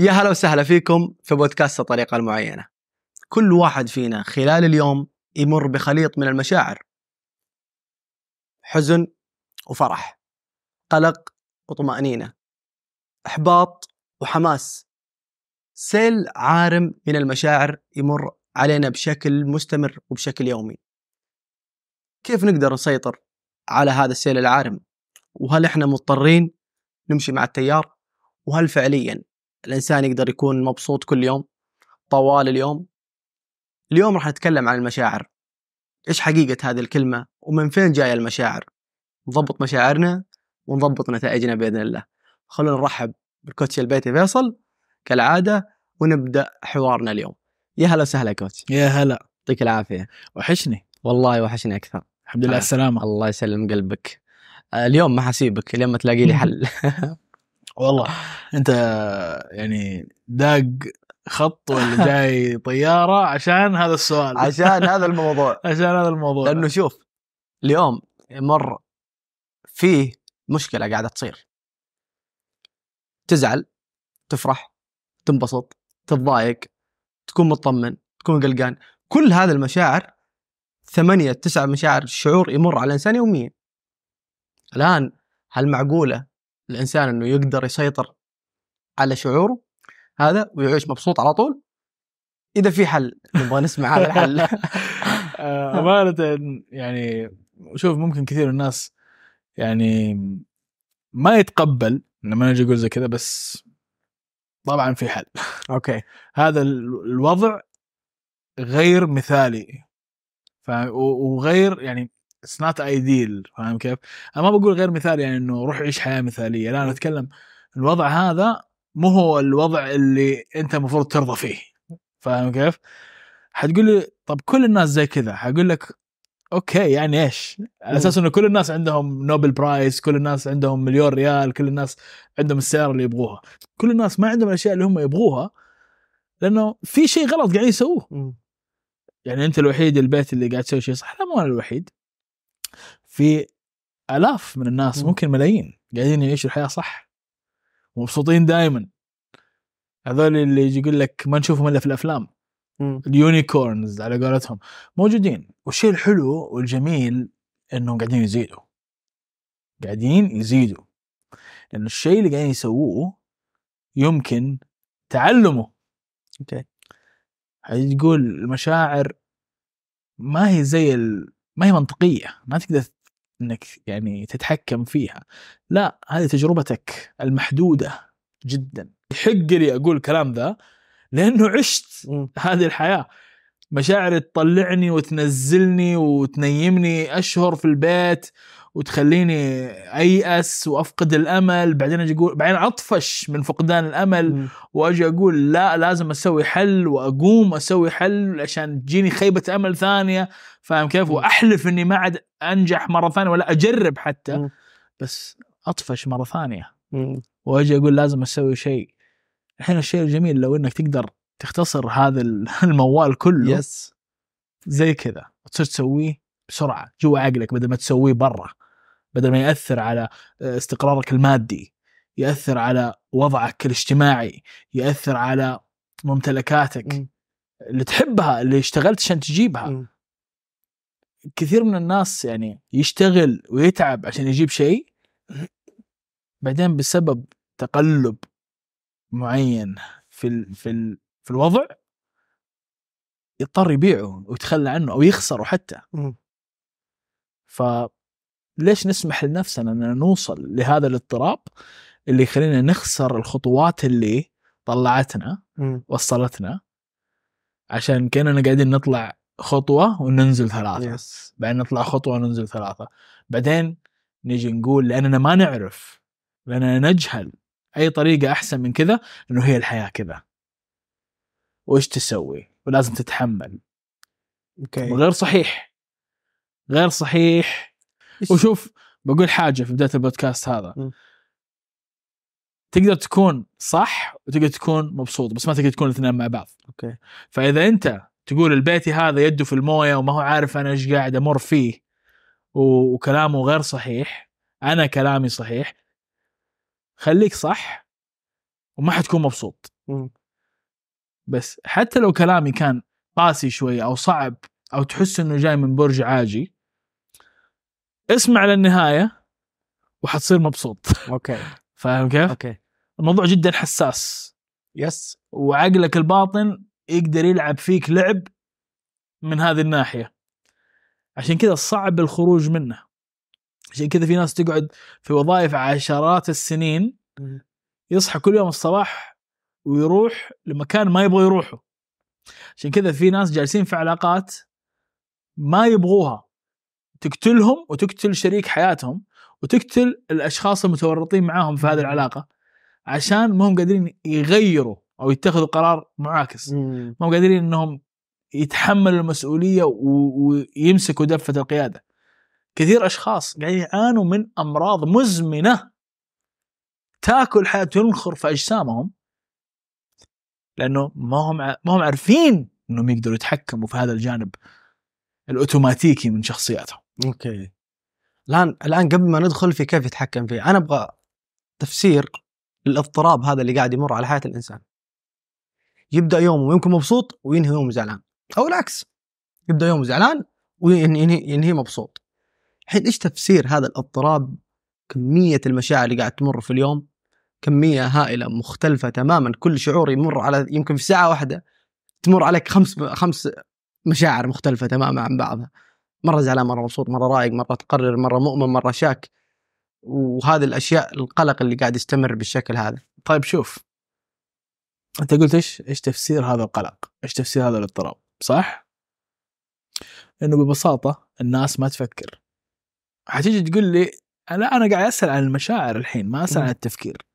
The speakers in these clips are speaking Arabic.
يا هلا وسهلا فيكم في بودكاست الطريقة المعينة. كل واحد فينا خلال اليوم يمر بخليط من المشاعر. حزن وفرح، قلق وطمأنينة، إحباط وحماس. سيل عارم من المشاعر يمر علينا بشكل مستمر وبشكل يومي. كيف نقدر نسيطر على هذا السيل العارم؟ وهل إحنا مضطرين نمشي مع التيار؟ وهل فعليا الإنسان يقدر يكون مبسوط كل يوم طوال اليوم. اليوم راح نتكلم عن المشاعر. إيش حقيقة هذه الكلمة؟ ومن فين جاية المشاعر؟ نضبط مشاعرنا ونضبط نتائجنا بإذن الله. خلونا نرحب بالكوتش البيتي فيصل كالعادة ونبدأ حوارنا اليوم. يا هلا وسهلا كوتش. يا هلا. يعطيك العافية. وحشني. والله وحشني أكثر. الحمد لله آه. على السلامة. الله يسلم قلبك. آه، اليوم ما حسيبك اليوم ما تلاقي لي حل. والله. انت يعني داق خط ولا جاي طيارة عشان هذا السؤال. عشان هذا الموضوع. عشان هذا الموضوع. لأنه شوف اليوم مر فيه مشكلة قاعدة تصير. تزعل تفرح تنبسط تتضايق تكون مطمن تكون قلقان. كل هذه المشاعر ثمانية تسعة مشاعر شعور يمر على الإنسان يوميا. الآن هل معقولة الإنسان أنه يقدر يسيطر على شعوره هذا ويعيش مبسوط على طول. إذا في حل نبغى نسمع هذا الحل. آه، أمانة يعني شوف ممكن كثير من الناس يعني ما يتقبل لما نجي أقول زي كذا بس طبعا في حل. أوكي. هذا ال- الوضع غير مثالي. و- وغير يعني it's not ideal فاهم كيف؟ أنا ما بقول غير مثالي يعني إنه روح عيش حياة مثالية لا أنا أتكلم الوضع هذا مو هو الوضع اللي أنت المفروض ترضى فيه فاهم كيف؟ حتقول لي طب كل الناس زي كذا حقول لك أوكي يعني إيش؟ على أساس إنه كل الناس عندهم Nobel Prize، كل الناس عندهم مليون ريال، كل الناس عندهم السياره اللي يبغوها، كل الناس ما عندهم الأشياء اللي هم يبغوها لأنه في شيء غلط قاعدين يسووه يعني أنت الوحيد البيت اللي قاعد تسوي شيء صح لا مو أنا الوحيد في آلاف من الناس مم. ممكن ملايين قاعدين يعيشوا الحياة صح ومبسوطين دائما هذول اللي يجي يقول لك ما نشوفهم إلا في الأفلام. ال unicorns على قولتهم. موجودين. والشيء الحلو والجميل إنهم قاعدين يزيدوا. قاعدين يزيدوا. لأنه الشيء اللي قاعدين يسووه يمكن تعلمه. أوكي. تقول المشاعر ما هي زي ال... ما هي منطقية. ما تقدر إنك يعني تتحكم فيها. لا هذه تجربتك المحدودة جدا. يحق لي أقول الكلام ذا لأنه عشت هذه الحياة. مشاعر تطلعني وتنزلني وتنيمني أشهر في البيت وتخليني أيأس وأفقد الأمل بعدين أجي أقول بعدين أطفش من فقدان الأمل وأجي أقول لا لازم أسوي حل وأقوم أسوي حل عشان تجيني خيبة أمل ثانية فاهم كيف؟ مم. وأحلف إني ما عاد أنجح مرة ثانية ولا أجرب حتى مم. بس أطفش مرة ثانية. وأجي أقول لازم أسوي شيء الحين الشيء الجميل لو إنك تقدر تختصر هذا الموال كله يس زي كذا وتصير تسويه بسرعة جوا عقلك بدل ما تسويه برا بدل ما يأثر على آه، استقرارك المادي يأثر على وضعك الاجتماعي يأثر على ممتلكاتك مم. اللي تحبها اللي اشتغلت عشان تجيبها مم. كثير من الناس يعني يشتغل ويتعب عشان يجيب شيء بعدين بسبب تقلب معين في ال في ال في الوضع يضطر يبيعه ويتخلى عنه أو يخسره حتى مم. فليش نسمح لنفسنا ان نوصل لهذا الاضطراب اللي يخلينا نخسر الخطوات اللي طلعتنا. وصلتنا عشان كأننا قاعدين نطلع خطوة وننزل ثلاثة. yes بعدين نطلع خطوة وننزل ثلاثة. بعدين نيجي نقول لأننا ما نعرف لأننا نجهل أي طريقة أحسن من كذا إنه هي الحياة كذا. وإيش تسوي؟ ولازم تتحمل. أوكي وغير صحيح. غير صحيح. وشوف بقول حاجة في بداية البودكاست هذا. م. تقدر تكون صح وتقدر تكون مبسوط بس ما تقدر تكون الاثنين مع بعض. أوكي. فإذا أنت تقول البيتي هذا يده في الموية وما هو عارف أنا إيش قاعد أمر فيه وكلامه غير صحيح أنا كلامي صحيح خليك صح وما حتكون مبسوط. بس حتى لو كلامي كان قاسي شوي أو صعب أو تحس إنه جاي من برج عاجي اسمع للنهاية وحتصير مبسوط. أوكي. فاهم كيف؟ أوكي. الموضوع جدا حساس. yes. وعقلك الباطن يقدر يلعب فيك لعب من هذه الناحية. عشان كذا صعب الخروج منه. عشان كذا في ناس تقعد في وظائف عشرات السنين يصحى كل يوم الصباح ويروح لمكان ما يبغى يروحه. عشان كذا في ناس جالسين في علاقات ما يبغوها. تقتلهم وتقتل شريك حياتهم وتقتل الأشخاص المتورطين معاهم في هذه العلاقة عشان ما هم قادرين يغيروا أو يتخذوا قرار معاكس. ما هم قادرين إنهم يتحملوا المسؤولية و- ويمسكوا دفة القيادة. كثير أشخاص قاعدين يعانوا من أمراض مزمنة تاكل حياه تنخر في أجسامهم لأنه ما هم ما هم عارفين إنهم يقدروا يتحكموا في هذا الجانب الأوتوماتيكي من شخصياتهم. أوكي. الآن الآن قبل ما ندخل في كيف يتحكم فيه أنا أبغى تفسير للاضطراب هذا اللي قاعد يمر على حياة الإنسان. يبدأ يومه يمكن مبسوط وينهي يومه زعلان. أو العكس يبدأ يومه زعلان وينهي ينهي, مبسوط. الحين إيش تفسير هذا الاضطراب؟ كمية المشاعر اللي قاعد تمر في اليوم كمية هائلة مختلفة تماما كل شعور يمر على يمكن في ساعة واحدة تمر عليك خمس خمس مشاعر مختلفة تماما عن بعضها. مرة زعلان مرة مبسوط مرة رايق مرة تقرر مرة مؤمن مرة شاك. وهذه الأشياء القلق اللي قاعد يستمر بالشكل هذا. طيب شوف. أنت قلت إيش؟ إيش تفسير هذا القلق؟ إيش تفسير هذا الاضطراب؟ صح؟ إنه ببساطة الناس ما تفكر. حتيجي تقول لي أنا أنا قاعد أسأل عن المشاعر الحين ما أسأل عن. التفكير.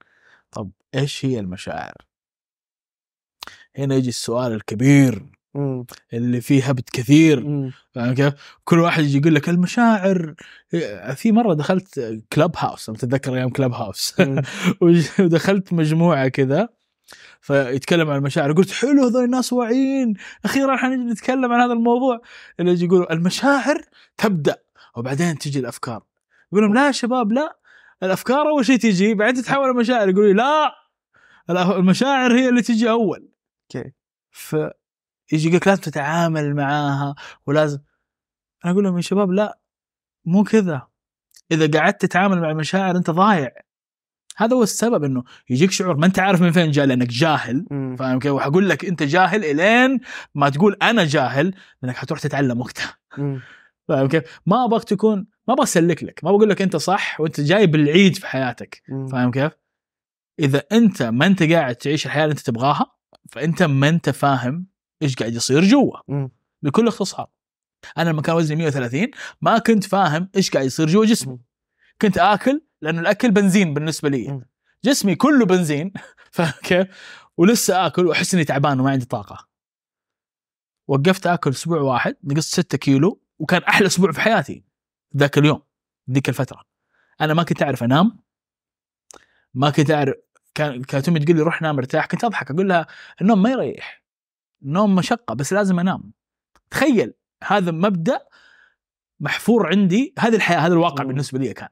طب إيش هي المشاعر؟ هنا يجي السؤال الكبير. اللي فيه هبد كثير. فاهم كيف؟ كل واحد يجي يقول لك المشاعر. في مرة دخلت كلب هاوس لما تتذكر أيام كلب هاوس. ودخلت مجموعة كذا فيتكلم عن المشاعر. قلت حلو هذول الناس واعيين. أخيرا حنجي نتكلم عن هذا الموضوع. اللي يجي يقولوا المشاعر تبدأ وبعدين تجي الأفكار. يقول لهم لا يا شباب لا. الأفكار أول شيء تجي بعدين تتحول المشاعر. يقولوا لي لا المشاعر هي اللي تجي أول. أوكي. فيجي يقول لك لازم تتعامل معاها ولازم. أنا أقول لهم يا شباب لا مو كذا. إذا قعدت تتعامل مع المشاعر أنت ضايع. هذا هو السبب إنه يجيك شعور ما أنت عارف من فين جاء لأنك جاهل. فاهم كيف؟ وحقول لك أنت جاهل إلين ما تقول أنا جاهل لأنك حتروح تتعلم وقتها. فاهم كيف؟ ما أبغاك تكون ما أبغى أسلك لك. ما بقول لك أنت صح وأنت جاي بالعيد في حياتك. فاهم كيف؟ إذا أنت ما أنت قاعد تعيش الحياة اللي أنت تبغاها فأنت ما أنت فاهم إيش قاعد يصير جوا؟ بكل اختصار. أنا لما كان وزني 130 ما كنت فاهم إيش قاعد يصير جوا جسمي. كنت آكل لأنه الأكل بنزين بالنسبة لي. جسمي كله بنزين. فاهم كيف ولسه آكل واحس اني تعبان وما عندي طاقة. وقفت آكل أسبوع واحد نقصت 6 كيلو وكان أحلى أسبوع في حياتي ذاك اليوم ذيك الفترة. أنا ما كنت أعرف أنام. ما كنت أعرف كان كانت أمي تقول لي روح نام ارتاح. كنت أضحك أقول لها النوم ما يريح. النوم مشقة بس لازم أنام تخيل هذا مبدأ محفور عندي هذه الحياة هذا الواقع مم. بالنسبة لي كان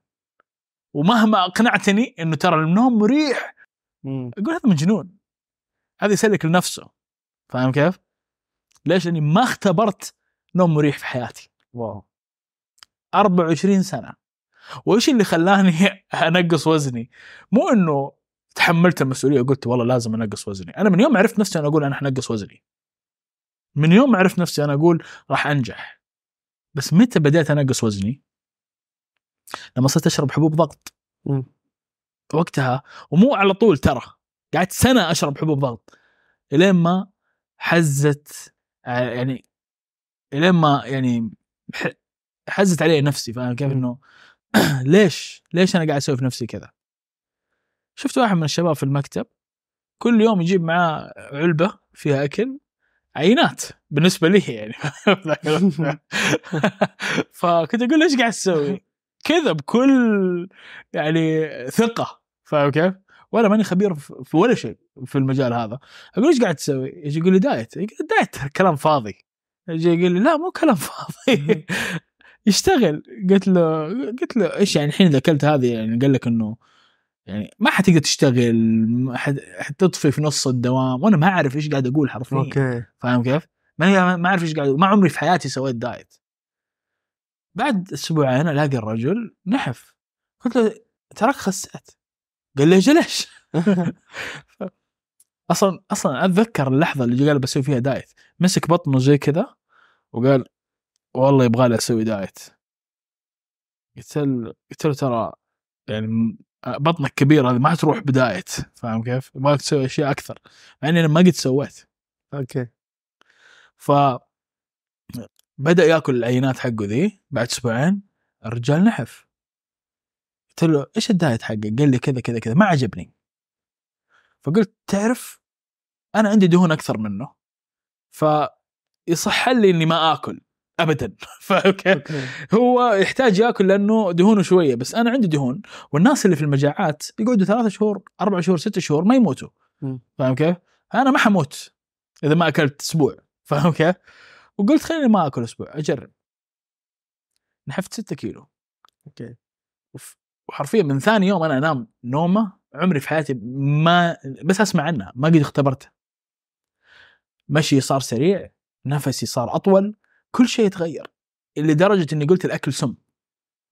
ومهما اقنعتني إنه ترى النوم مريح أقول هذا مجنون هذا يسلك لنفسه فاهم كيف؟ ليش؟ لأني ما اختبرت نوم مريح في حياتي واو 24 سنة وإيش اللي خلاني أنقص وزني؟ مو إنه تحملت المسؤولية وقلت والله لازم أنقص وزني، أنا من يوم عرفت نفسي أنا أقول أنا حنقص وزني. من يوم ما عرفت نفسي أنا أقول راح أنجح. بس متى بديت انقص وزني؟ لما صرت أشرب حبوب ضغط. وقتها ومو على طول ترى قعدت سنة أشرب حبوب ضغط إلين ما حزت يعني إلين ما يعني حزت علي نفسي فاهم كيف. إنه ليش ليش أنا قاعد أسوي في نفسي كذا شفت واحد من الشباب في المكتب كل يوم يجيب معاه علبة فيها أكل عينات بالنسبة لي يعني. فكنت أقول إيش قاعد تسوي؟ كذا بكل يعني ثقة فاهم كيف؟ وأنا ماني خبير في ولا شيء في المجال هذا أقول إيش قاعد تسوي؟ يجي يقول لي دايت دايت كلام فاضي يجي يقول لي لا مو كلام فاضي يشتغل قلت له قلت له إيش يعني الحين اذا اكلت هذه يعني قال لك إنه يعني ما حتقدر تشتغل حتطفي في نص الدوام وأنا ما أعرف إيش قاعد أقول حرفيا. أوكي. فاهم كيف؟ ما ما أعرف إيش قاعد ما عمري في حياتي سويت دايت. بعد أسبوعين ألاقي الرجل نحف. قلت له تراك خسيت. قال لي أجل ليش؟ أصلا أصلا أتذكر اللحظة اللي قال بسوي فيها دايت. مسك بطنه زي كذا وقال والله يبغى لي أسوي دايت. قلت له قلت له ترى يعني بطنك كبير هذه ما تروح بدايت فاهم كيف؟ يبغاك تسوي أشياء أكثر مع إني أنا ما قد سويت. أوكي. ف بدأ يأكل العينات حقه ذي بعد أسبوعين الرجال نحف. قلت له إيش الدايت حقك؟ قال لي كذا كذا كذا ما عجبني. فقلت تعرف أنا عندي دهون أكثر منه فيصح لي إني ما آكل. ابدا فاهم كيف؟ أوكي هو يحتاج يأكل لأنه دهونه شوية بس أنا عندي دهون والناس اللي في المجاعات يقعدوا ثلاثة شهور أربع شهور ستة شهور ما يموتوا. فاهم كيف؟ أنا ما حموت إذا ما أكلت أسبوع فاهم كيف؟ وقلت خليني ما أكل أسبوع أجرب نحفت 6 كيلو أوكي وحرفيا من ثاني يوم أنا أنام نومة عمري في حياتي ما بس أسمع عنها ما قد اختبرتها مشي صار سريع نفسي صار أطول كل شيء يتغير لدرجة إني قلت الأكل سم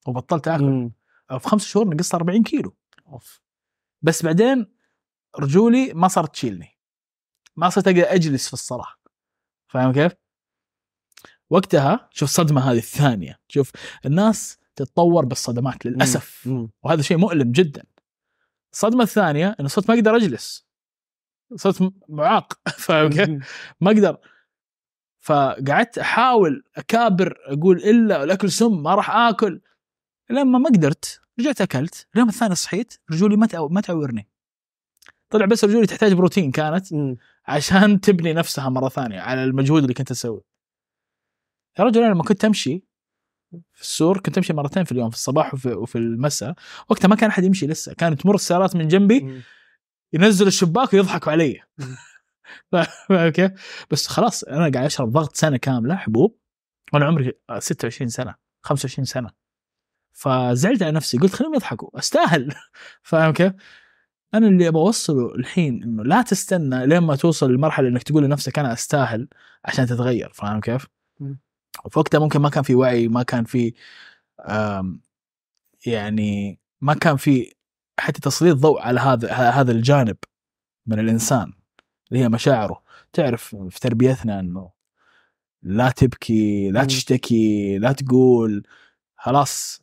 وبطلت آكل. مم. في خمس شهور نقصت 40 كيلو. بس بعدين رجولي ما صارت تشيلني. ما صرت أقدر أجلس في الصلاة. فاهم كيف؟ وقتها شوف الصدمة هذه الثانية. شوف الناس تتطور بالصدمات للأسف. مم. وهذا شيء مؤلم جدا. الصدمة الثانية انه صرت ما أقدر أجلس. صرت معاق. فاهم كيف؟ ما أقدر فقعدت أحاول أكابر أقول إلا الاكل سم ما راح آكل. لما ما قدرت رجعت أكلت. اليوم الثاني صحيت رجولي ما ما تعورني. طلع بس رجولي تحتاج بروتين كانت. عشان تبني نفسها مرة ثانية على المجهود اللي كنت أسويه. يا رجل أنا لما كنت أمشي في السور كنت أمشي مرتين في اليوم في الصباح وفي, وفي المساء. وقتها ما كان أحد يمشي لسه. كانت تمر السيارات من جنبي. ينزل الشباك ويضحكوا علي. فاهم كيف؟ بس خلاص أنا قاعد أشرب ضغط سنة كاملة حبوب وأنا عمري 26 سنة 25 سنة فزعلت على نفسي قلت خليهم يضحكوا أستاهل فاهم كيف؟ أنا اللي أبغى أوصله الحين إنه لا تستنى لين ما توصل لمرحلة إنك تقول لنفسك أنا أستاهل عشان تتغير فاهم كيف؟ مم. في وقتها ممكن ما كان في وعي ما كان في يعني ما كان في حتى تسليط ضوء على هذا هذا الجانب من الإنسان اللي هي مشاعره. تعرف في تربيتنا إنه لا تبكي لا. تشتكي لا تقول خلاص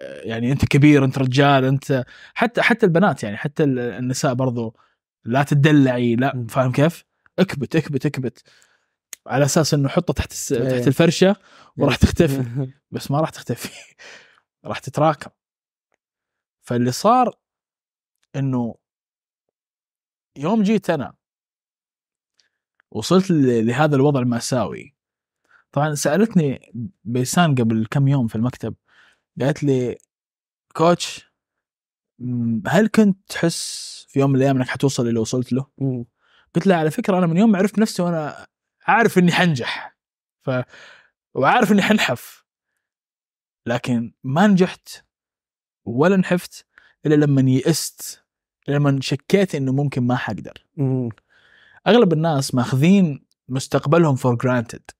يعني أنت كبير أنت رجال أنت حتى حتى البنات يعني حتى ال- النساء برضو لا تدلعي لا. فاهم كيف؟ اكبت اكبت اكبت. على أساس إنه حطه تحت الس... تحت الفرشة وراح تختفي. بس ما راح تختفي. راح تتراكم. فاللي صار إنه يوم جيت أنا وصلت لهذا الوضع المأساوي طبعا سألتني بيسان قبل كم يوم في المكتب قالت لي كوتش هل كنت تحس في يوم من الأيام إنك حتوصل اللي وصلت له؟ قلت لها على فكرة أنا من يوم ما عرفت نفسي وأنا عارف إني حنجح ف وعارف إني حنحف لكن ما نجحت ولا نحفت إلا لما يئست لما شكيت إنه ممكن ما حقدر. أغلب الناس ماخذين مستقبلهم for granted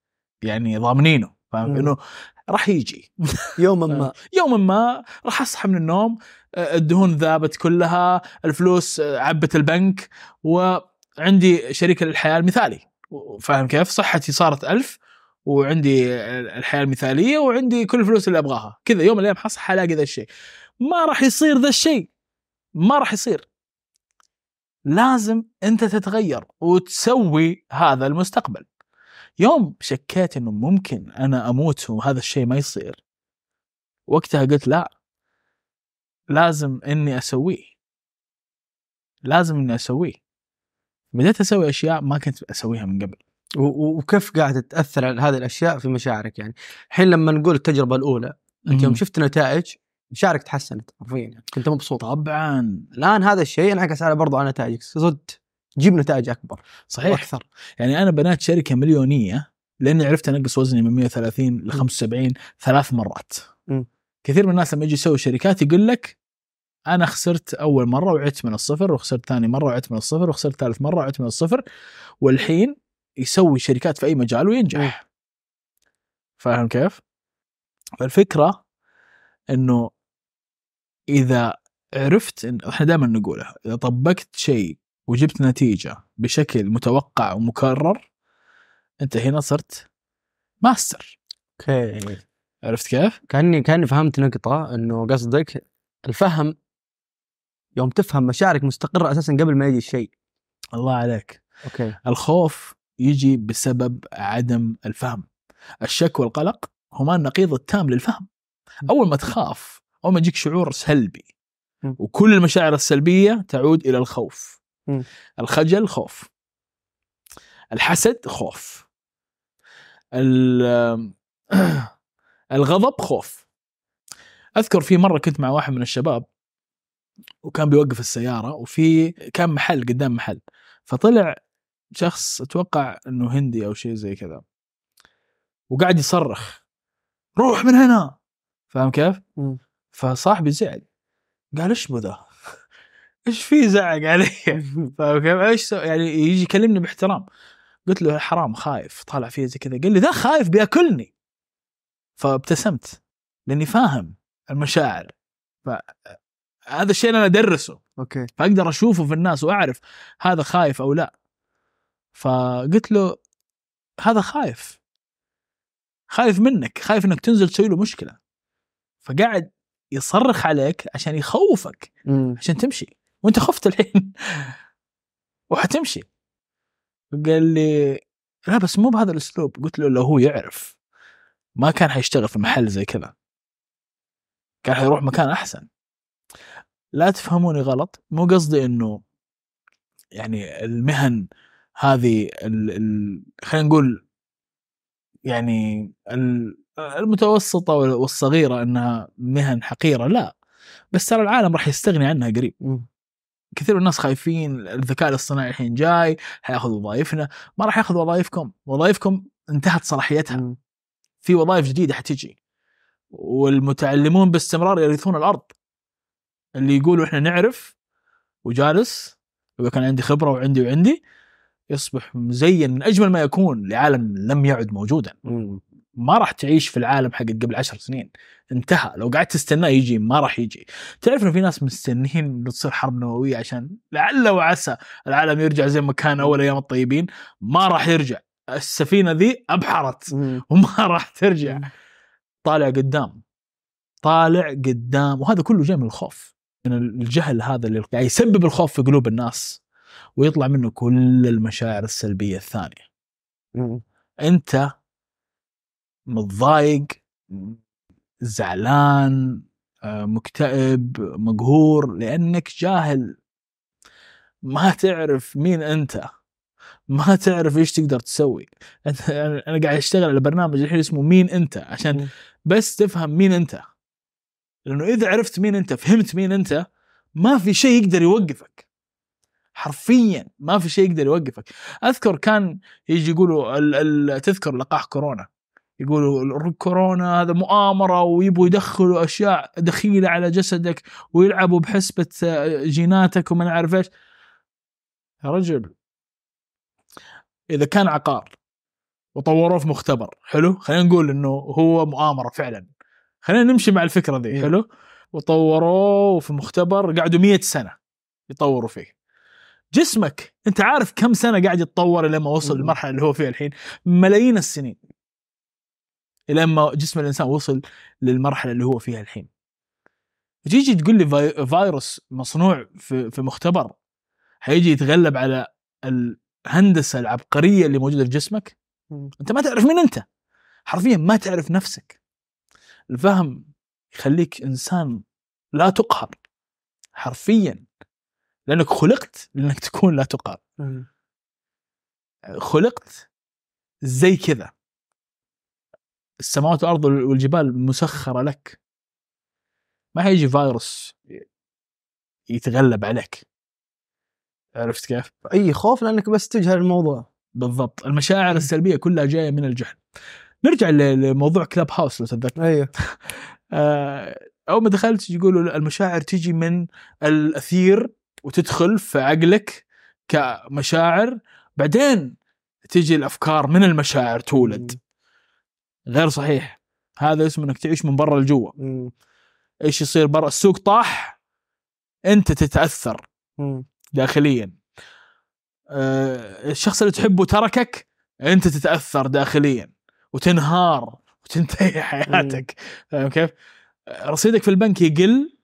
يعني ضامنينه فاهم. إنه راح يجي. يوما ما. يوما ما راح أصحى من النوم الدهون ذابت كلها الفلوس عبت البنك وعندي شريك الحياة المثالي. فاهم كيف؟ صحتي صارت ألف وعندي الحياة المثالية وعندي كل الفلوس اللي أبغاها. كذا يوم من الأيام حصل حلاقي ذا الشيء. ما راح يصير ذا الشيء. ما راح يصير. لازم انت تتغير وتسوي هذا المستقبل. يوم شكيت انه ممكن أنا أموت وهذا الشيء ما يصير وقتها قلت لا لازم اني اسويه. لازم اني اسويه. بديت أسوي أشياء ما كنت أسويها من قبل. وكيف قاعدة تاثر على هذه الأشياء في مشاعرك يعني؟ الحين لما نقول التجربة الأولى أنت يوم. شفت نتائج مشاعرك تحسنت حرفيا يعني. كنت مبسوط. طبعا. الآن هذا الشيء انعكس على برضو على نتائجك. صرت تجيب نتائج أكبر صحيح. وأكثر. يعني أنا بنيت شركة مليونية لأني عرفت أنقص وزني من 130 ل 75 ثلاث مرات. مم. كثير من الناس لما يجي يسوي شركات يقول لك أنا خسرت أول مرة وعدت من الصفر وخسرت ثاني مرة وعدت من الصفر وخسرت ثالث مرة وعدت من الصفر والحين يسوي شركات في أي مجال وينجح. فاهم كيف؟ فالفكرة إنه إذا عرفت إن إحنا دائما نقولها إذا طبقت شيء وجبت نتيجة بشكل متوقع ومكرر أنت هنا صرت ماستر. أوكي. عرفت كيف؟ كاني كأني فهمت نقطة إنه قصدك الفهم يوم تفهم مشاعرك مستقرة أساسا قبل ما يجي الشيء. الله عليك. أوكي. الخوف يجي بسبب عدم الفهم. الشك والقلق هما النقيض التام للفهم. أول ما تخاف اول ما يجيك شعور سلبي م. وكل المشاعر السلبية تعود إلى الخوف م. الخجل خوف الحسد خوف ال- الغضب خوف أذكر في مرة كنت مع واحد من الشباب وكان بيوقف السيارة وفي كان محل قدام محل فطلع شخص أتوقع إنه هندي أو شيء زي كذا وقاعد يصرخ روح من هنا فاهم كيف؟ مم. فصاحبي زعل. قال إيش بو ذا؟ إيش في زعق علي؟ فاهم؟ إيش يعني يجي يكلمني باحترام. قلت له حرام خايف. طالع فيه زي كذا. قال لي ذا خايف بيأكلني. فابتسمت. لأني فاهم المشاعر. فهذا الشيء أنا أدرسه. أوكي. فأقدر أشوفه في الناس وأعرف هذا خايف أو لا. فقلت له هذا خايف. خايف منك. خايف إنك تنزل تسوي له مشكلة. فقاعد يصرخ عليك عشان يخوفك مم. عشان تمشي. وأنت خفت الحين. وحتمشي. قال لي لا بس مو بهذا الأسلوب. قلت له لو هو يعرف ما كان حيشتغل في محل زي كذا. كان حيروح مكان أحسن. لا تفهموني غلط. مو قصدي إنه يعني المهن هذه ال ال خلينا نقول يعني ال- المتوسطة والصغيرة إنها مهن حقيرة لا. بس ترى العالم راح يستغني عنها قريب. كثير من الناس خايفين الذكاء الاصطناعي الحين جاي حياخذ وظائفنا. ما راح ياخذ وظائفكم. وظائفكم انتهت صلاحيتها. في وظائف جديدة حتجي. والمتعلمون باستمرار يرثون الأرض. اللي يقولوا إحنا نعرف وجالس يقول كان عندي خبرة وعندي وعندي يصبح مزين من أجمل ما يكون لعالم لم يعد موجودا. ما راح تعيش في العالم حق قبل عشر سنين. انتهى. لو قعدت تستناه يجي ما راح يجي. تعرف إنه في ناس مستنين انه تصير حرب نووية عشان لعل وعسى العالم يرجع زي ما كان أول أيام الطيبين؟ ما راح يرجع. السفينة ذي أبحرت. وما راح ترجع. طالع قدام. طالع قدام. وهذا كله جاي من الخوف. من الجهل هذا اللي قاعد يسبب الخوف في قلوب الناس. ويطلع منه كل المشاعر السلبية الثانية. أنت متضايق زعلان آه، مكتئب مقهور لأنك جاهل. ما تعرف مين أنت. ما تعرف إيش تقدر تسوي. أنا قاعد أشتغل على برنامج الحين اسمه مين أنت عشان. بس تفهم مين أنت. لأنه إذا عرفت مين أنت فهمت مين أنت ما في شيء يقدر يوقفك. حرفيا ما في شيء يقدر يوقفك. أذكر كان يجي يقولوا تذكر لقاح كورونا. يقولوا ال- كورونا هذا مؤامرة ويبغوا يدخلوا أشياء دخيلة على جسدك ويلعبوا بحسبة آه، جيناتك وما نعرف إيش. يا رجل. إذا كان عقار وطوروه في مختبر حلو؟ خلينا نقول إنه هو مؤامرة فعلا. خلينا نمشي مع الفكرة ذي إيه. حلو؟ وطوروه في مختبر قعدوا مية سنة يطوروا فيه. جسمك أنت عارف كم سنة قاعد يتطور لما وصل. للمرحلة اللي هو فيها الحين؟ ملايين السنين. لما جسم الإنسان وصل للمرحلة اللي هو فيها الحين. تيجي تقول لي في- فيروس مصنوع في في مختبر حيجي يتغلب على الهندسة العبقرية اللي موجودة في جسمك. أنت ما تعرف مين أنت. حرفيا ما تعرف نفسك. الفهم يخليك إنسان لا تقهر. حرفيا. لأنك خلقت لأنك تكون لا تقهر. خلقت زي كذا. السماوات والأرض والجبال مسخرة لك. ما حيجي فيروس يتغلب عليك. عرفت كيف؟ أي خوف لأنك بس تجهل الموضوع. بالضبط. المشاعر السلبية كلها جاية من الجهل. نرجع لموضوع كلاب هاوس لو تتذكر أيوه. آه أول ما دخلت يقولوا المشاعر تجي من الأثير وتدخل في عقلك كمشاعر. بعدين تجي الأفكار من المشاعر تولد. غير صحيح. هذا اسمه إنك تعيش من برا لجوا. إيش يصير برا؟ السوق طاح أنت تتأثر مم. داخليا. أه الشخص اللي تحبه تركك أنت تتأثر داخليا. وتنهار وتنتهي حياتك. فاهم كيف؟ رصيدك في البنك يقل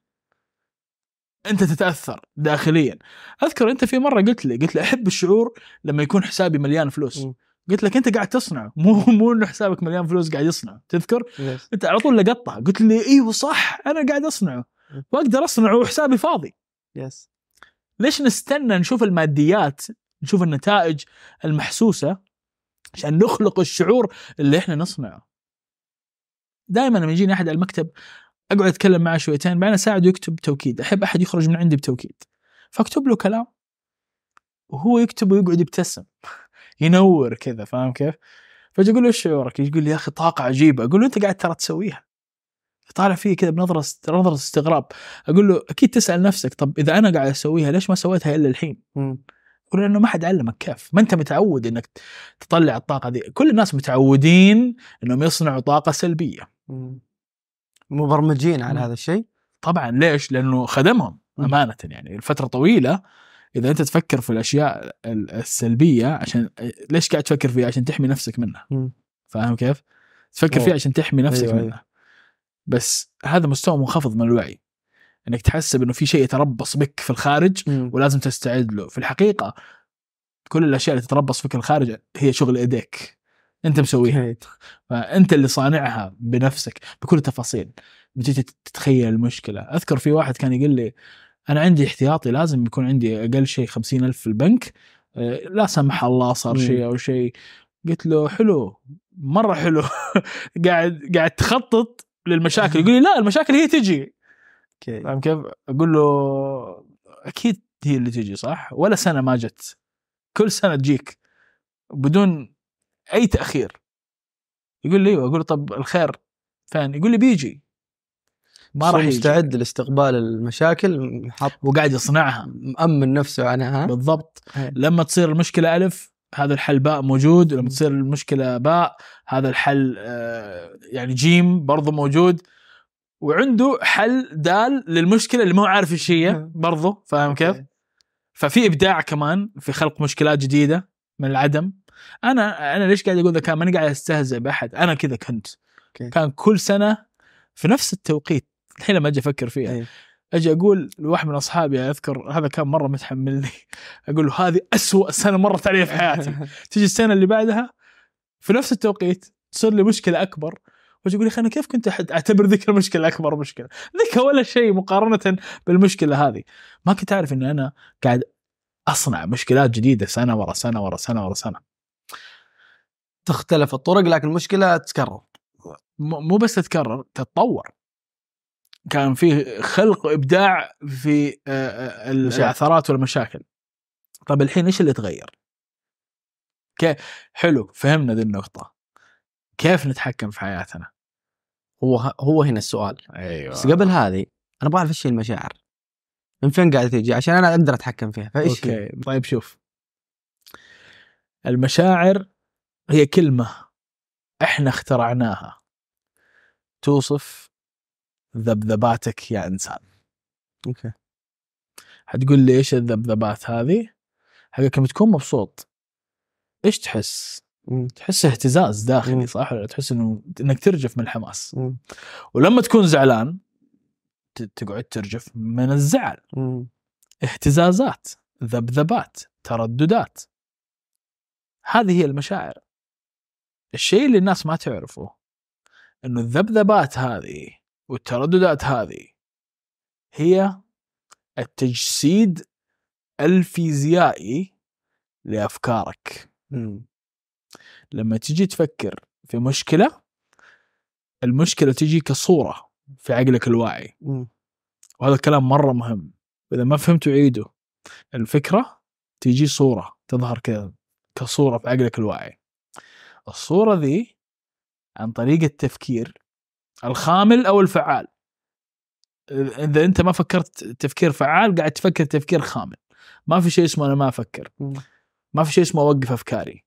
أنت تتأثر داخليا. أذكر أنت في مرة قلت لي قلت لي أحب الشعور لما يكون حسابي مليان فلوس. مم. قلت لك أنت قاعد تصنع. مو مو إنه حسابك مليان فلوس قاعد يصنع. تذكر؟ يس. أنت على طول لقطها. قلت لي إيوه صح أنا قاعد اصنعه وأقدر اصنعه وحسابي فاضي. يس ليش نستنى نشوف الماديات نشوف النتائج المحسوسة عشان نخلق الشعور اللي إحنا نصنعه؟ دائما لما يجيني أحد على المكتب أقعد أتكلم معه شويتين بعدين أساعده يكتب توكيد. أحب أحد يخرج من عندي بتوكيد. فأكتب له كلام وهو يكتب ويقعد يبتسم. ينور كذا فاهم كيف؟ فاجي أقول له إيش شعورك؟ يقول لي يا أخي طاقة عجيبة أقول له أنت قاعد ترى تسويها طالع فيه كذا بنظرة نظرة استغراب أقول له أكيد تسأل نفسك طب إذا أنا قاعد أسويها ليش ما سويتها إلا الحين؟ يقول لأنه ما حد علمك كيف ما أنت متعود إنك تطلع الطاقة دي كل الناس متعودين إنهم يصنعوا طاقة سلبية مم. مبرمجين على مم. هذا الشيء طبعا ليش لأنه خدمهم. امانه يعني الفترة طويلة إذا أنت تفكر في الأشياء ال- السلبية عشان ليش قاعد تفكر فيها عشان تحمي نفسك منها. فاهم كيف تفكر. فيها عشان تحمي نفسك أيوة، أيوة. منها بس هذا مستوى منخفض من الوعي إنك تحسب إنه في شيء يتربص بك في الخارج مم. ولازم تستعد له في الحقيقة كل الأشياء اللي تتربص فيك الخارج هي شغل إيديك أنت مسويها. فأنت اللي صانعها بنفسك بكل التفاصيل بتجي تتخيل المشكلة أذكر في واحد كان يقول لي أنا عندي احتياطي لازم يكون عندي أقل شيء خمسين ألف في البنك. آه، لا سمح الله صار. شيء أو شيء. قلت له حلو مرة حلو. قاعد قاعد تخطط للمشاكل. يقول لي لا المشاكل هي تجي. أوكي. فاهم كيف؟ أقول له أكيد هي اللي تجي صح؟ ولا سنة ما جت. كل سنة تجيك. بدون أي تأخير. يقول لي أيوه. أقول له طب الخير. فين؟ يقول لي بيجي. ما راح يجي مستعد لاستقبال المشاكل حط وقاعد يصنعها مأمن نفسه عنها بالضبط هي. لما تصير المشكلة ألف هذا الحل باء موجود ولما. تصير المشكلة باء هذا الحل آه، يعني جيم برضه موجود وعنده حل دال للمشكلة اللي مو عارف إيش هي م. برضه فاهم كيف؟ أوكي. ففي إبداع كمان في خلق مشكلات جديدة من العدم أنا أنا ليش قاعد أقول ذا كان ماني قاعد أستهزئ بأحد أنا كذا كنت. كان كل سنة في نفس التوقيت الحين لما أجي أفكر فيها أي. أجي أقول لواحد من أصحابي أذكر هذا كان مرة متحملني أقول له هذه أسوأ سنة مرت علي في حياتي تيجي السنة اللي بعدها في نفس التوقيت تصير لي مشكلة أكبر وأجي أقول يا أخي أنا كيف كنت أعتبر ذيك المشكلة أكبر مشكلة؟ ذيك ولا شيء مقارنة بالمشكلة هذه، ما كنت أعرف اني أنا قاعد أصنع مشكلات جديدة سنة ورا سنة ورا سنة ورا سنة، تختلف الطرق لكن المشكلة تتكرر مو بس تتكرر تتطور. كان في خلق وإبداع في آه، آه،. العثرات والمشاكل. طب الحين إيش اللي تغير؟ كيف حلو فهمنا ذي النقطة. كيف نتحكم في حياتنا؟ هو هو هنا السؤال أيوه بس قبل هذه أنا أبغى أعرف إيش هي المشاعر من فين قاعدة تيجي عشان أنا أقدر أتحكم فيها فإيش هي؟ أوكي طيب شوف المشاعر هي كلمة إحنا اخترعناها توصف ذبذباتك يا إنسان أوكي حتقول لي إيش الذبذبات هذه؟ حقك لما تكون مبسوط إيش تحس؟ مم. تحس اهتزاز داخلي مم. صح ولا تحس إنه إنك ترجف من الحماس مم. ولما تكون زعلان تقعد ترجف من الزعل مم. اهتزازات ذبذبات ترددات هذه هي المشاعر الشيء اللي الناس ما تعرفه إنه الذبذبات هذه والترددات هذه هي التجسيد الفيزيائي لأفكارك. مم. لما تجي تفكر في مشكلة المشكلة تجي كصورة في عقلك الواعي. مم. وهذا الكلام مرة مهم. إذا ما فهمتوا عيدوا. الفكرة تيجي صورة تظهر كذا كصورة في عقلك الواعي. الصورة ذي عن طريق التفكير الخامل أو الفعال. إذا أنت ما فكرت تفكير فعال قاعد تفكر تفكير خامل. ما في شيء اسمه أنا ما أفكر. ما في شيء اسمه أوقف أفكاري.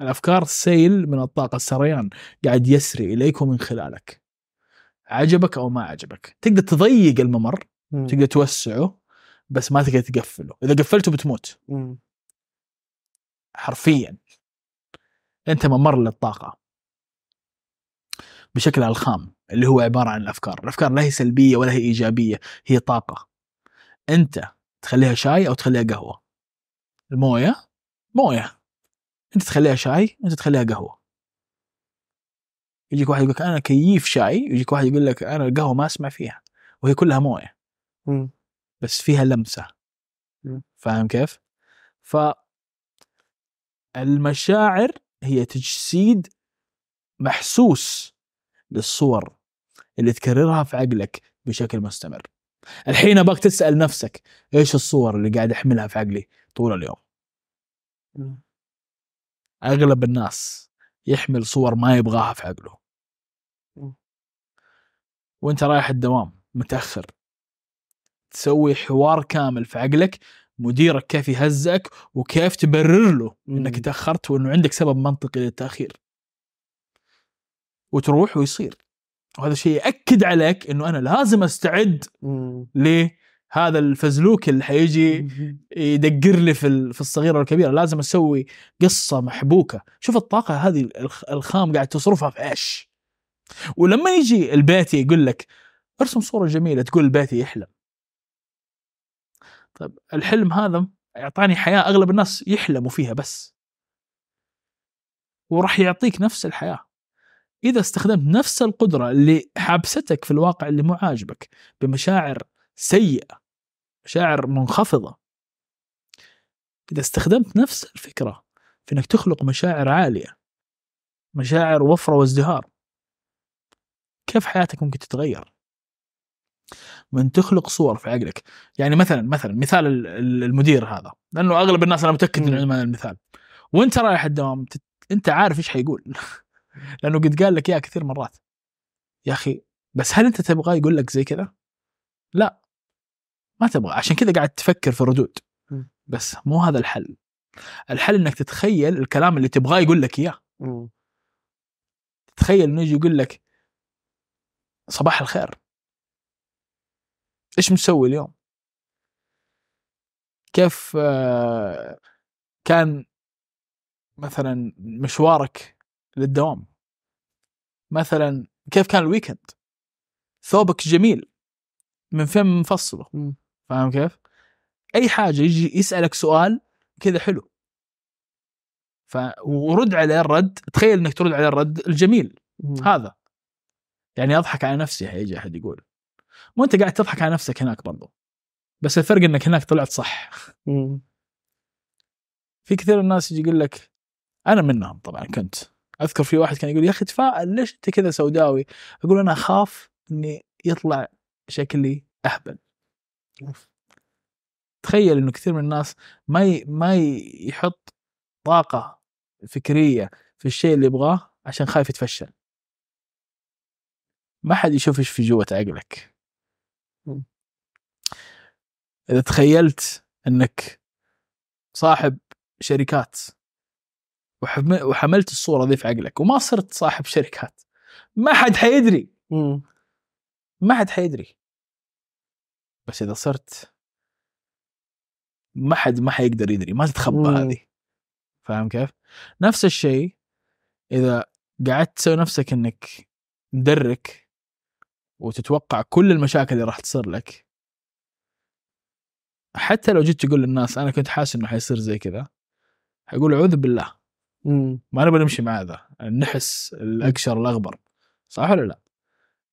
الأفكار سيل من الطاقة السريان قاعد يسري إليك ومن خلالك. عجبك أو ما عجبك. تقدر تضيق الممر مم. تقدر توسعه بس ما تقدر تقفله. إذا قفلته بتموت. مم. حرفيا. أنت ممر للطاقة. بشكلها الخام اللي هو عبارة عن الأفكار. الأفكار لا هي سلبية ولا هي إيجابية هي طاقة. أنت تخليها شاي أو تخليها قهوة؟ الموية؟ موية. أنت تخليها شاي أنت تخليها قهوة. يجيك واحد يقول لك أنا كيف شاي ويجيك واحد يقول لك أنا القهوة ما أسمع فيها وهي كلها موية. بس فيها لمسة. فاهم كيف؟ ف المشاعر هي تجسيد محسوس للصور اللي تكررها في عقلك بشكل مستمر. الحين أبغاك تسأل نفسك إيش الصور اللي قاعد أحملها في عقلي طول اليوم؟ أغلب الناس يحمل صور ما يبغاها في عقله. وأنت رايح الدوام متأخر تسوي حوار كامل في عقلك مديرك كيف يهزئك وكيف تبرر له. إنك تأخرت وإنه عندك سبب منطقي للتأخير وتروح ويصير. وهذا الشيء يأكد عليك إنه أنا لازم أستعد. لهذا الفزلوك اللي حيجي يدقر لي في ال- في الصغيرة والكبيرة. لازم أسوي قصة محبوكة. شوف الطاقة هذه الخ- الخام قاعد تصرفها في إيش؟ ولما يجي البيتي يقول لك ارسم صورة جميلة. تقول البيتي يحلم. طيب الحلم هذا يعطاني حياة أغلب الناس يحلموا فيها بس. وراح يعطيك نفس الحياة. إذا استخدمت نفس القدرة اللي حابستك في الواقع اللي مو عاجبك بمشاعر سيئة مشاعر منخفضة إذا استخدمت نفس الفكرة في إنك تخلق مشاعر عالية مشاعر وفرة وازدهار كيف حياتك ممكن تتغير؟ من تخلق صور في عقلك. يعني مثلا مثلا مثال ال- ال- المدير هذا لأنه أغلب الناس أنا متأكد. إنه المثال. وأنت رايح الدوام أنت عارف إيش حيقول. لأنه قد قال لك إياها كثير مرات يا أخي بس هل أنت تبغاه يقول لك زي كذا؟ لا ما تبغى عشان كذا قاعد تفكر في ردود. بس مو هذا الحل الحل إنك تتخيل الكلام اللي تبغاه يقول لك إياه مم. تخيل إنه يجي يقول لك صباح الخير إيش مسوي اليوم؟ كيف آه، كان مثلا مشوارك للدوام؟ مثلا كيف كان الويكند؟ ثوبك جميل من فين مفصله؟ فاهم كيف؟ أي حاجة يجي يسألك سؤال كذا حلو ف ورد عليه الرد تخيل إنك ترد عليه الرد الجميل مم. هذا يعني أضحك على نفسي هيجي أحد يقول وانت قاعد تضحك على نفسك هناك برضو بس الفرق إنك هناك طلعت صح مم. في كثير من الناس يجي يقول لك أنا منهم طبعا كنت أذكر في واحد كان يقول يا أخي تفائل ليش أنت كذا سوداوي؟ أقول أنا أخاف إني يطلع شكلي أهبل. تخيل إنه كثير من الناس ما ي... ما. يحط طاقة فكرية في الشيء اللي يبغاه عشان خايف يتفشل ما حد يشوف إيش في جوة عقلك. إذا تخيلت إنك صاحب شركات وحملت الصورة ذي في عقلك وما صرت صاحب شركات ما حد حيدري. ما حد حيدري بس إذا صرت ما حد ما حيقدر يدري ما تتخبى. هذه فاهم كيف؟ نفس الشيء إذا قعدت تسوي نفسك إنك مدرك وتتوقع كل المشاكل اللي راح تصير لك حتى لو جيت تقول للناس أنا كنت حاسس إنه حيصير زي كذا حيقول أعوذ بالله مم. ما نبغى نمشي مع هذا النحس الاقشر الأغبر صح ولا لا؟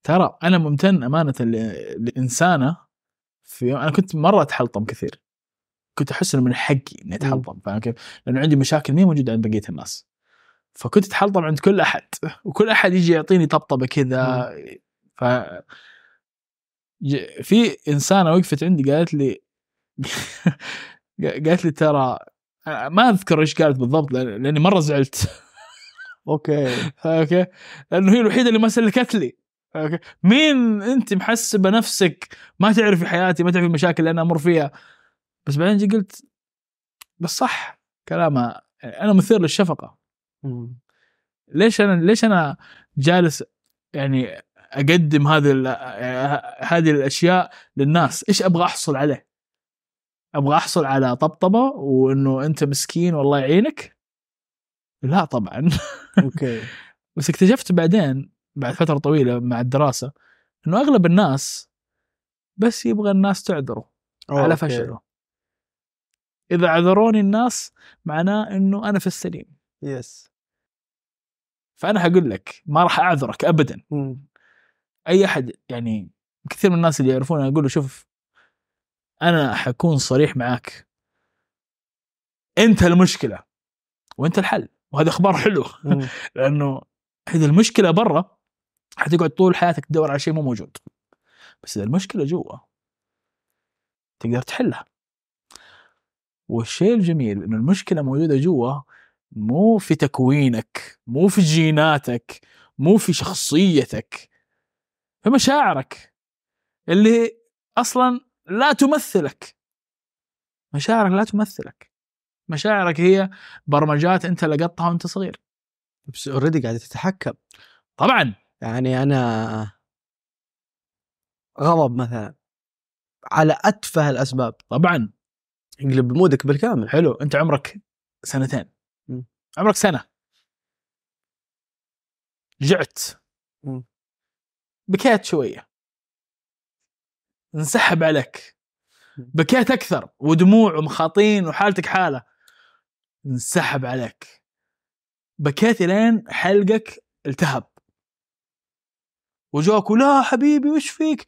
ترى أنا ممتن أمانة لإنسانة في أنا كنت مرة أتحلطم كثير كنت أحس إنه من حقي إني أتحلطم فاهم كيف؟ لأنه عندي مشاكل ما موجودة عند بقية الناس فكنت أتحلطم عند كل أحد وكل أحد يجي يعطيني طبطبة كذا ف في إنسانة وقفت عندي قالت لي قالت لي ترى ما أذكر إيش قالت بالضبط لأني مرة زعلت. أوكي. أوكي؟ لأنه هي الوحيدة اللي ما سلكت لي. أوكي. مين أنت محسبة نفسك ما تعرفي حياتي ما تعرفي المشاكل اللي أنا أمر فيها؟ بس بعدين جي قلت بس صح كلامها. أنا مثير للشفقة. ليش أنا ليش أنا جالس يعني أقدم هذه هذه الأشياء للناس؟ إيش أبغى أحصل عليه؟ أبغى أحصل على طبطبة وإنه أنت مسكين والله يعينك؟ لا طبعا. أوكي. بس اكتشفت بعدين بعد فترة طويلة مع الدراسة إنه أغلب الناس بس يبغى الناس تعذره على. فشله. إذا عذروني الناس معناه إنه أنا في السليم. يس فأنا حقول لك ما راح أعذرك ابدا. مم. أي أحد يعني كثير من الناس اللي يعرفون أقول له شوف أنا حكون صريح معاك. أنت المشكلة وأنت الحل. وهذا أخبار حلو. لأنه إذا المشكلة برا حتقعد طول حياتك تدور على شيء مو موجود. بس إذا المشكلة جوا تقدر تحلها. والشيء الجميل إنه المشكلة موجودة جوا مو في تكوينك مو في جيناتك مو في شخصيتك في مشاعرك. اللي أصلا لا تمثلك. مشاعرك لا تمثلك. مشاعرك هي برمجات انت لقطتها وانت صغير. بس اوريدي قاعدة تتحكم. طبعا. يعني أنا غضب مثلا. على أتفه الأسباب. طبعا. يقلب مودك بالكامل. حلو. أنت عمرك سنتين. مم. عمرك سنة. جعت. مم. بكيت شوية. انسحب عليك. بكيت أكثر ودموع ومخاطين وحالتك حالة. انسحب عليك. بكيت لين حلقك التهب. وجوك لا حبيبي وش فيك؟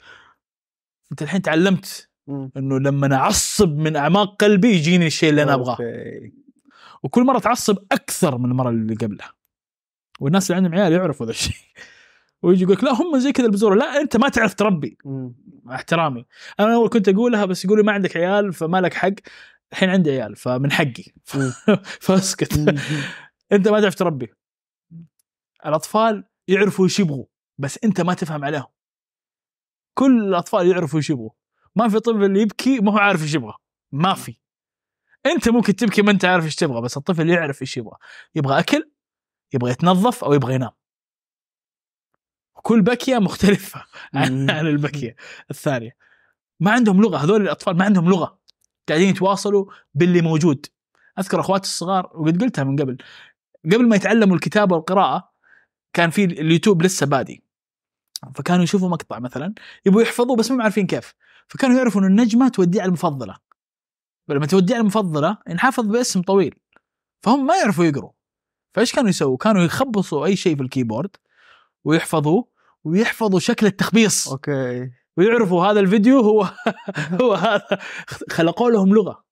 أنت الحين تعلمت. إنه لما أعصب من أعماق قلبي يجيني الشيء اللي أنا أبغاه. وكل مرة تعصب أكثر من المرة اللي قبلها. والناس اللي عندهم عيال يعرفوا ذا الشيء. ويجي يقول لك لا هم زي كذا البزورة. لا أنت ما تعرف تربي. مع احترامي. أنا أول كنت أقولها بس يقولوا ما عندك عيال فما لك حق. الحين عندي عيال فمن حقي. فاسكت. أنت ما تعرف تربي. الأطفال يعرفوا إيش يبغوا بس أنت ما تفهم عليهم. كل الأطفال يعرفوا إيش يبغوا. ما في طفل يبكي ما هو عارف إيش يبغى. ما في. أنت ممكن تبكي ما أنت عارف إيش تبغى بس الطفل يعرف إيش يبغى. يبغى أكل يبغى يتنظف أو يبغى ينام. كل بكية مختلفة عن. عن البكية الثانية. ما عندهم لغة هذول الأطفال ما عندهم لغة. قاعدين يتواصلوا باللي موجود. أذكر أخواتي الصغار وقد قلتها من قبل قبل ما يتعلموا الكتابة والقراءة كان في اليوتيوب لسه بادي. فكانوا يشوفوا مقطع مثلا يبغوا يحفظوا بس ما عارفين كيف. فكانوا يعرفوا إن النجمة توديه على المفضلة. لما توديه على المفضلة ينحفظ باسم طويل. فهم ما يعرفوا يقروا. فإيش كانوا يسووا؟ كانوا يخبصوا أي شيء في الكيبورد ويحفظوه ويحفظوا شكل التخبيص. أوكي. ويعرفوا هذا الفيديو هو هو هذا. خلقوا لهم لغة.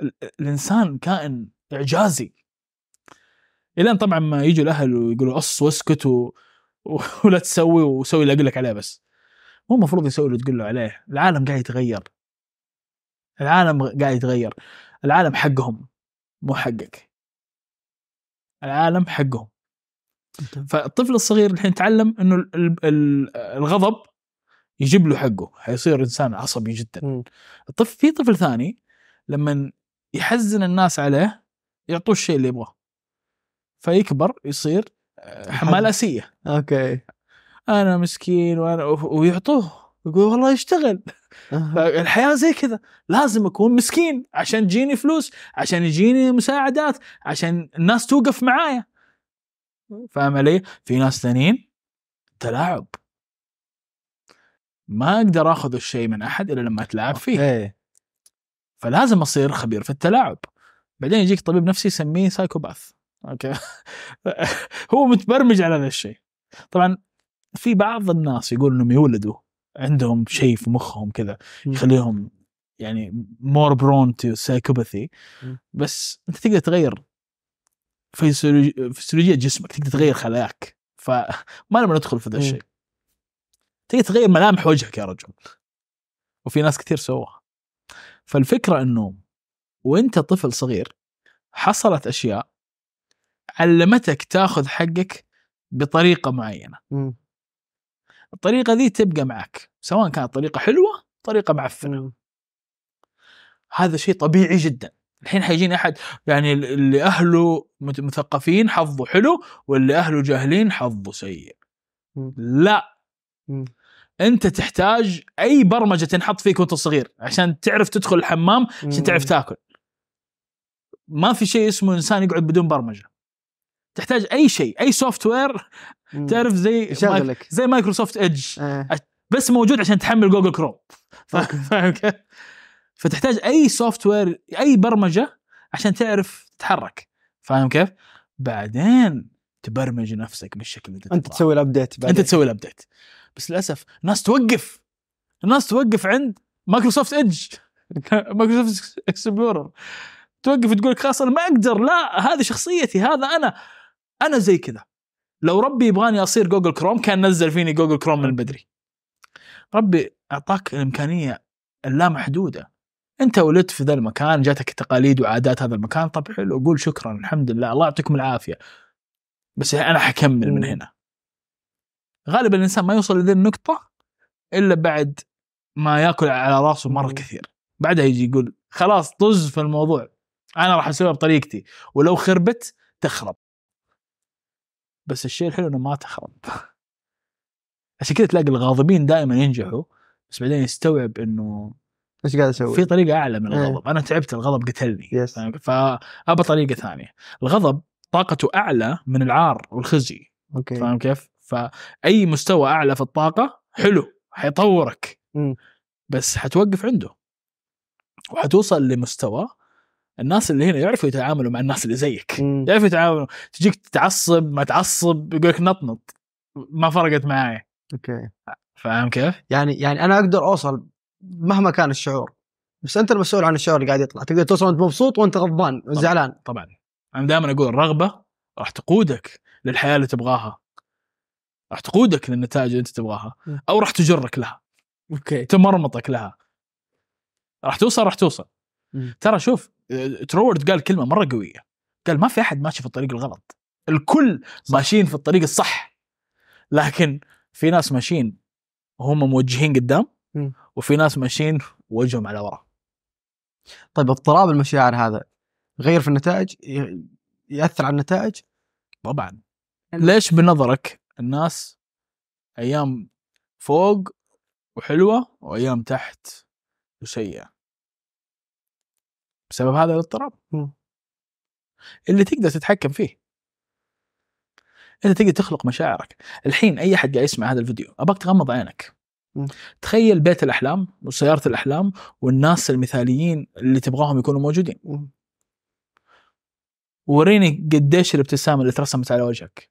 ال- الإنسان كائن إعجازي. إلين طبعا ما يجوا الأهل ويقولوا أص واسكت. و- ولا تسوي وسوي اللي أقول لك عليه بس. مو المفروض يسوي اللي تقول له عليه. العالم قاعد يتغير. العالم قاعد يتغير. العالم حقهم مو حقك. العالم حقهم. فالطفل الصغير الحين تعلم إنه ال- ال- ال- الغضب يجيب له حقه حيصير إنسان عصبي جدا. الطفل في طفل ثاني لما يحزن الناس عليه يعطوه الشيء اللي يبغاه. فيكبر يصير آه، حمال أسية. أوكي. أنا مسكين وأنا ويعطوه يقول والله يشتغل. الحياة زي كذا. لازم أكون مسكين عشان تجيني فلوس عشان يجيني مساعدات عشان الناس توقف معايا. فاهم علي؟ في ناس ثانيين تلاعب. ما أقدر آخذ الشيء من أحد إلا لما أتلاعب فيه. إيه فلازم أصير خبير في التلاعب. بعدين يجيك طبيب نفسي يسميه psychopath okay؟ هو متبرمج على هذا الشيء. طبعا في بعض الناس يقول إنهم يولدوا عندهم شيء في مخهم كذا يخليهم يعني more prone to psychopathy. بس أنت تقدر تغير فسيولوجيه جسمك تقدر تغير خلاياك فما لما ندخل في ذا مم. الشيء. تقدر تغير ملامح وجهك يا رجل. وفي ناس كثير سووها. فالفكرة إنه وأنت طفل صغير حصلت أشياء علمتك تاخذ حقك بطريقة معينة. مم. الطريقة ذي تبقى معك. سواء كانت طريقة حلوة طريقة معفنة. مم. هذا شيء طبيعي جدا. الحين حيجيني أحد يعني اللي أهله مثقفين حظه حلو واللي أهله جاهلين حظه سيء. لا. أنت تحتاج أي برمجة تنحط فيك وأنت صغير عشان تعرف تدخل الحمام عشان تعرف تاكل ما في شيء اسمه إنسان يقعد بدون برمجة تحتاج أي شيء أي software. تعرف زي مايك- يشغلك زي Microsoft Edge آه. بس موجود عشان تحمل Google Chrome فا- فاهم كيف؟ فتحتاج أي software أي برمجة عشان تعرف تتحرك. فاهم كيف؟ بعدين تبرمج نفسك بالشكل اللي أنت. تسوي ال update أنت تسوي ال update بس للأسف الناس توقف. الناس توقف عند Microsoft Edge Microsoft Explorer توقف تقول لك خلاص أنا ما أقدر لا هذه شخصيتي هذا أنا. أنا زي كذا. لو ربي يبغاني أصير Google Chrome كان نزل فيني Google Chrome من بدري. ربي أعطاك الإمكانية اللامحدودة انت ولدت في ذا المكان جاتك تقاليد وعادات هذا المكان طب حلو قول شكرا الحمد لله الله يعطيكم العافية. بس أنا حكمل من. هنا. غالبا الإنسان ما يوصل لذي النقطة إلا بعد ما يأكل على رأسه مرة. كثير. بعدها يجي يقول خلاص طز في الموضوع. أنا راح أسويها بطريقتي. ولو خربت تخرب. بس الشيء الحلو إنه ما تخرب. عشان كذا تلاقي الغاضبين دائما ينجحوا بس بعدين يستوعب إنه إيش قاعد أسوي؟ في طريقة أعلى من إيه. الغضب أنا تعبت الغضب قتلني. فاهم؟ فأبى طريقة ثانية الغضب طاقته أعلى من العار والخزي أوكي فاهم كيف؟ فأي مستوى أعلى في الطاقة حلو حيطورك. بس حتوقف عنده وحتوصل لمستوى الناس اللي هنا يعرفوا يتعاملوا مع الناس اللي زيك. يعرفوا يتعاملوا تجيك تعصب ما تعصب يقول لك نطنط ما فرقت معاي أوكي فاهم كيف؟ يعني يعني أنا أقدر أوصل مهما كان الشعور. بس أنت المسؤول عن الشعور اللي قاعد يطلع. تقدر توصل وأنت مبسوط وأنت غضبان وزعلان طبعا. أنا دائما أقول الرغبة راح تقودك للحياة اللي تبغاها. راح تقودك للنتائج اللي أنت تبغاها. أو راح تجرك لها. okay. تمرمطك لها. راح توصل راح توصل. م. ترى شوف آه، ترورد قال كلمة مرة قوية. قال ما في أحد ماشي في الطريق الغلط. الكل صح. ماشيين في الطريق الصح. لكن في ناس ماشيين وهم موجهين قدام. وفي ناس ماشيين وجههم على ورا. طيب اضطراب المشاعر هذا غير في النتائج؟ يأثر على النتائج؟ طبعا. ليش بنظرك الناس أيام فوق وحلوة وأيام تحت وسيئة؟ بسبب هذا الاضطراب. اللي تقدر تتحكم فيه. انت تقدر تخلق مشاعرك. الحين أي أحد قاعد يسمع هذا الفيديو ابغاك تغمض عينك. تخيل بيت الأحلام وسيارة الأحلام والناس المثاليين اللي تبغاهم يكونوا موجودين. وريني قديش الابتسامة اللي ترسمت على وجهك.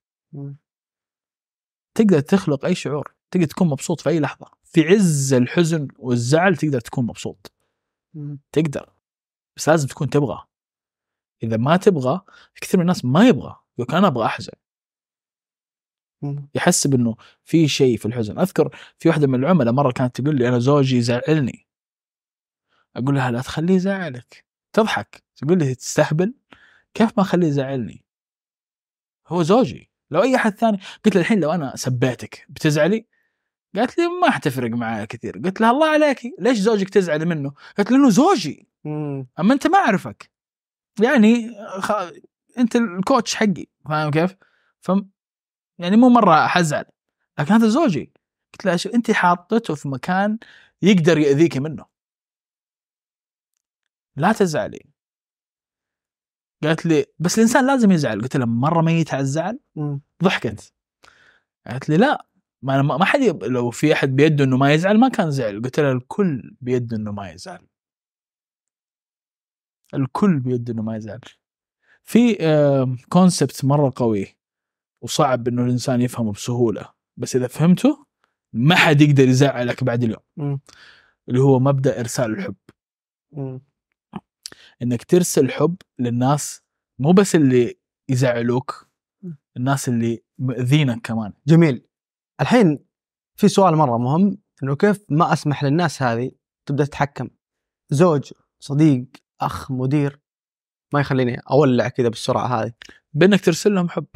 تقدر تخلق أي شعور تقدر تكون مبسوط في أي لحظة في عز الحزن والزعل تقدر تكون مبسوط. تقدر بس لازم تكون تبغى إذا ما تبغى كثير من الناس ما يبغى يقول أنا أبغى أحزن. يحسب انه في شيء في الحزن. أذكر في واحدة من العملاء مرة كانت تقول لي أنا زوجي يزعلني. أقول لها لا تخليه يزعلك تضحك. تقول لي تستهبل؟ كيف ما أخليه يزعلني؟ هو زوجي. لو أي أحد ثاني قلت لها الحين لو أنا سبيتك بتزعلي؟ قالت لي ما حتفرق معايا كثير. قلت لها الله عليك ليش زوجك تزعلي منه؟ قالت لي انه زوجي. أما أنت ما أعرفك. يعني خ... أنت الكوتش حقي فاهم كيف؟ ف يعني مو مرة حزعل لكن هذا زوجي. قلت لها شو انت حاطته في مكان يقدر ياذيك منه. لا تزعلي. قالت لي بس الإنسان لازم يزعل. قلت لها مرة ميت على الزعل. ضحكت. قالت لي لا ما ما ما حد يب... لو في أحد بيده إنه ما يزعل ما كان زعل. قلت لها الكل بيده إنه ما يزعل. الكل بيده إنه ما يزعل. في كونسبت مرة قوي. وصعب إنه الإنسان يفهمه بسهولة. بس إذا فهمته ما حد يقدر يزعلك بعد اليوم. مم. اللي هو مبدأ إرسال الحب. مم. إنك ترسل حب للناس مو بس اللي يزعلوك الناس اللي مؤذينك كمان. جميل. الحين في سؤال مرة مهم إنه كيف ما أسمح للناس هذه تبدأ تتحكم؟ زوج صديق أخ مدير ما يخليني أولع كذا بالسرعة هذه. بإنك ترسل لهم حب.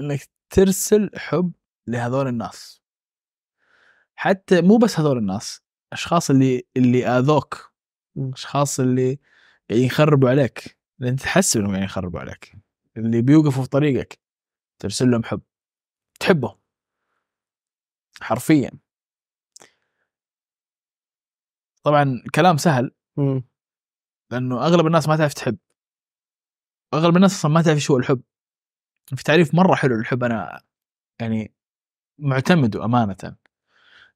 إنك ترسل حب لهذول الناس. حتى مو بس هذول الناس أشخاص اللي اللي آذوك. أشخاص اللي يعني يخربوا عليك. لأن تحس إنهم يعني يخربوا عليك. اللي بيوقفوا في طريقك ترسل لهم حب. تحبه حرفيا. طبعا كلام سهل. لأنه أغلب الناس ما تعرف تحب. أغلب الناس أصلا ما تعرف شو الحب. في تعريف مرة حلو للحب أنا يعني معتمده أمانة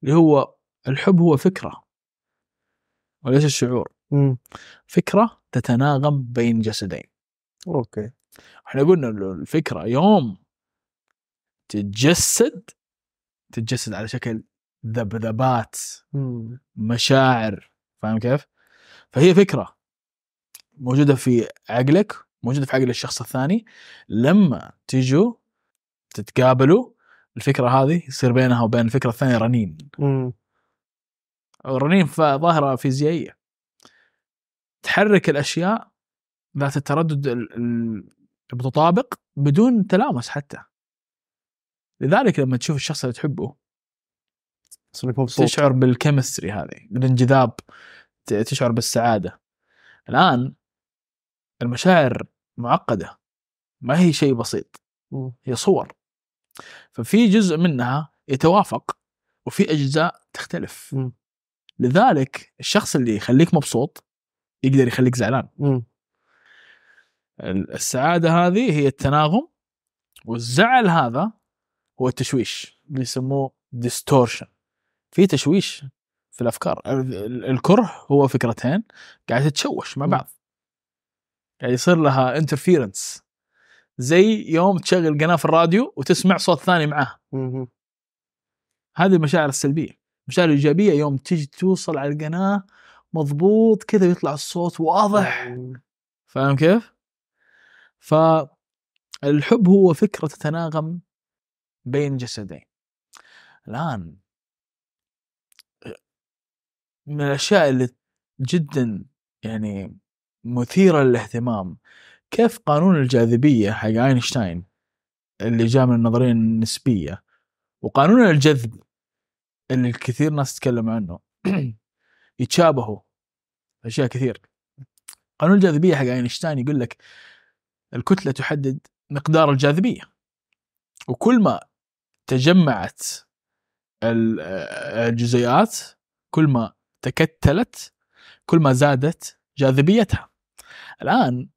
اللي هو الحب هو فكرة وليس الشعور مم. فكرة تتناغم بين جسدين أوكي إحنا قلنا الفكرة يوم تتجسد تتجسد على شكل ذبذبات. مشاعر فاهم كيف؟ فهي فكرة موجودة في عقلك موجودة في عقل الشخص الثاني لما تيجوا تتقابلوا الفكرة هذه يصير بينها وبين الفكرة الثانية رنين. مم. الرنين ظاهرة فيزيائية. تحرك الأشياء ذات التردد ال- ال- المتطابق بدون تلامس حتى. لذلك لما تشوف الشخص اللي تحبه تشعر بالكيمستري هذه بالانجذاب تشعر بالسعادة. الآن المشاعر معقدة ما هي شيء بسيط. هي صور ففي جزء منها يتوافق وفي أجزاء تختلف. لذلك الشخص اللي يخليك مبسوط يقدر يخليك زعلان. السعادة هذه هي التناغم والزعل هذا هو التشويش اللي يسموه distortion في تشويش في الأفكار ال- ال- الكره هو فكرتين قاعد تتشوش مع. بعض قاعد يصير لها interference زي يوم تشغل قناة في الراديو وتسمع صوت ثاني معاه. هذه المشاعر السلبية المشاعر الايجابيه يوم تيجي توصل على القناة مضبوط كذا ويطلع الصوت واضح. فاهم كيف؟ فالحب هو فكرة تتناغم بين جسدين الآن من الأشياء اللي جدا يعني مثيرة للاهتمام. كيف قانون الجاذبية حق أينشتاين اللي جاء من النظرية النسبية وقانون الجذب اللي الكثير ناس تتكلم عنه. يتشابهوا أشياء كثير. قانون الجاذبية حق أينشتاين يقول لك الكتلة تحدد مقدار الجاذبية. وكل ما تجمعت ال- الجزيئات كل ما تكتلت كل ما زادت جاذبيتها. الآن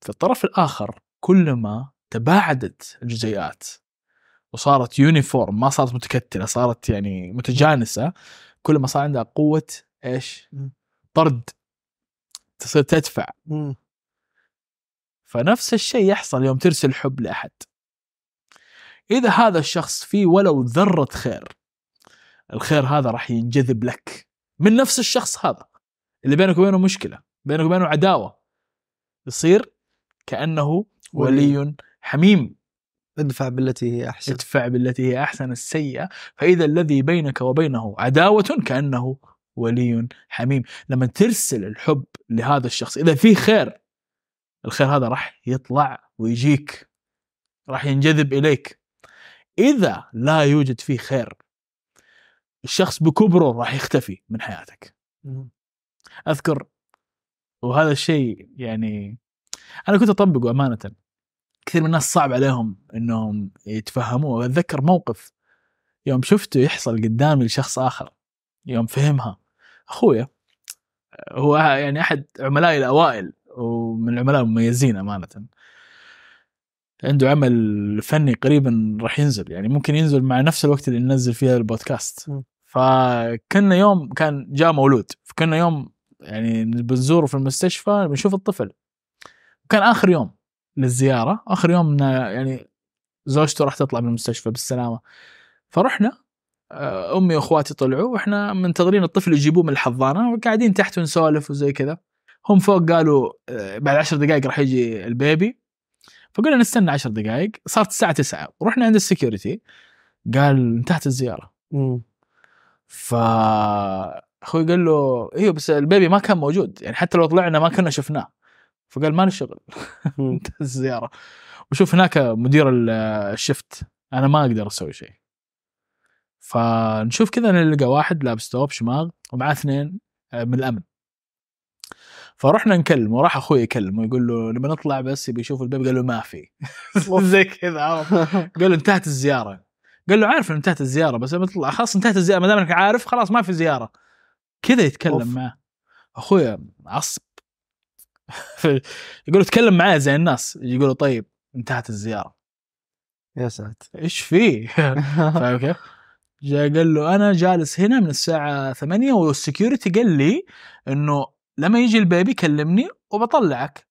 في الطرف الآخر كل ما تباعدت الجزيئات وصارت يونيفورم ما صارت متكتلة صارت يعني متجانسة كل ما صار عندها قوة إيش؟ طرد. تصير تدفع. مم. فنفس الشيء يحصل يوم ترسل حب لأحد. إذا هذا الشخص فيه ولو ذرة خير الخير هذا راح ينجذب لك. من نفس الشخص هذا. اللي بينك وبينه مشكلة. بينك وبينه عداوة. يصير كأنه ولي. حميم. ادفع بالتي هي أحسن. ادفع بالتي هي أحسن السيئة. فإذا الذي بينك وبينه عداوة كأنه ولي حميم. لما ترسل الحب لهذا الشخص إذا فيه خير الخير هذا راح يطلع ويجيك راح ينجذب إليك. إذا لا يوجد فيه خير الشخص بكبره راح يختفي من حياتك. مم. وهذا الشيء يعني أنا كنت أطبقه أمانة. كثير من الناس صعب عليهم إنهم يتفهموه. أتذكر موقف يوم شفته يحصل قدامي لشخص آخر يوم فهمها. أخويا هو يعني أحد عملائي الأوائل ومن العملاء المميزين أمانة. عنده عمل فني قريبا راح ينزل يعني ممكن ينزل مع نفس الوقت اللي ننزل فيه البودكاست. فكنا يوم كان جاء مولود فكنا يوم يعني بنزوره في المستشفى بنشوف الطفل. كان آخر يوم للزيارة آخر يوم يعني زوجته راح تطلع من المستشفى بالسلامة. فرحنا آه، أمي وأخواتي طلعوا وإحنا منتظرين الطفل يجيبوه من الحضانة وقاعدين تحت ونسولف وزي كذا. هم فوق قالوا آه، بعد عشر دقائق راح يجي ال baby. فقلنا نستنى عشر دقائق صارت الساعة 9 ورحنا عند ال security. قال انتهت الزيارة. مم. ف أخوي قال له إيوه بس البيبي ما كان موجود يعني حتى لو طلعنا ما كنا شفناه. فقال ما شغل. انتهت الزيارة. وشوف هناك مدير ال- الشفت. أنا ما أقدر أسوي شيء. فنشوف كذا نلقى واحد لابس توب شماغ ومعاه اثنين آه، من الأمن. فرحنا نكلم وراح أخوي يكلمه يقول له لما نطلع بس. يبي يشوف البيبي. قال له ما في. زي كذا؟ قال له انتهت الزيارة. قال له عارف ان انتهت الزيارة بس لما تطلع خلاص انتهت الزيارة. ما دام إنك عارف خلاص ما في زيارة. كذا يتكلم أوف. معه أخويا عصب. يقول له تكلم معايا زي الناس. يقول له طيب انتهت الزيارة. يا ساتر. إيش فيه فاهم كيف؟ جاء قال له أنا جالس هنا من الساعة 8 وال security قال لي إنه لما يجي ال baby كلمني وبطلعك.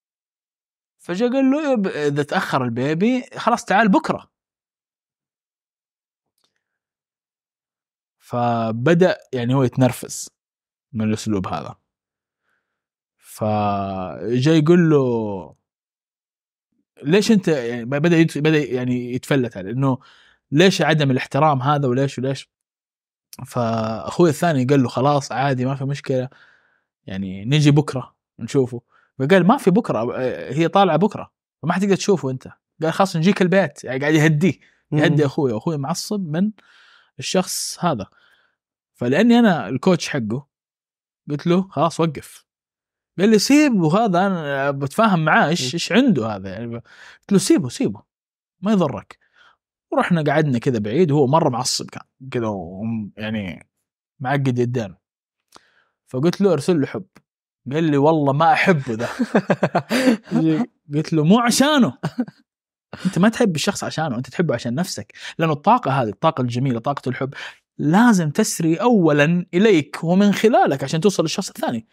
فجاء قال له "إب- إذا تأخر البيبي خلاص تعال بكرة. فبدأ يعني هو يتنرفز. من الأسلوب هذا. فجاء يقول له ليش أنت يعني بدأ يت- بدأ يعني يتفلت عليه إنه ليش عدم الاحترام هذا وليش وليش؟ فأخوي الثاني قال له خلاص عادي ما في مشكلة يعني نجي بكرة نشوفه. فقال ما في بكرة هي طالعة بكرة فما حتقدر تشوفه أنت. قال خلاص نجيك البيت يعني قاعد يهديه يهدي أخوي أخوي معصب من الشخص هذا. فلأني أنا الكوتش حقه قلت له خلاص وقف. قال لي سيبه هذا أنا بتفاهم معاه إيش إيش عنده هذا؟ يعني قلت له سيبه سيبه ما يضرك. ورحنا قعدنا كذا بعيد وهو مرة معصب كان كذا يعني معقد يدين فقلت له ارسل له حب. قال لي والله ما أحبه ذا قلت له مو عشانه. أنت ما تحب الشخص عشانه أنت تحبه عشان نفسك. لأنه الطاقة هذه الطاقة الجميلة طاقة الحب لازم تسري اولا إليك ومن خلالك عشان توصل للشخص الثاني.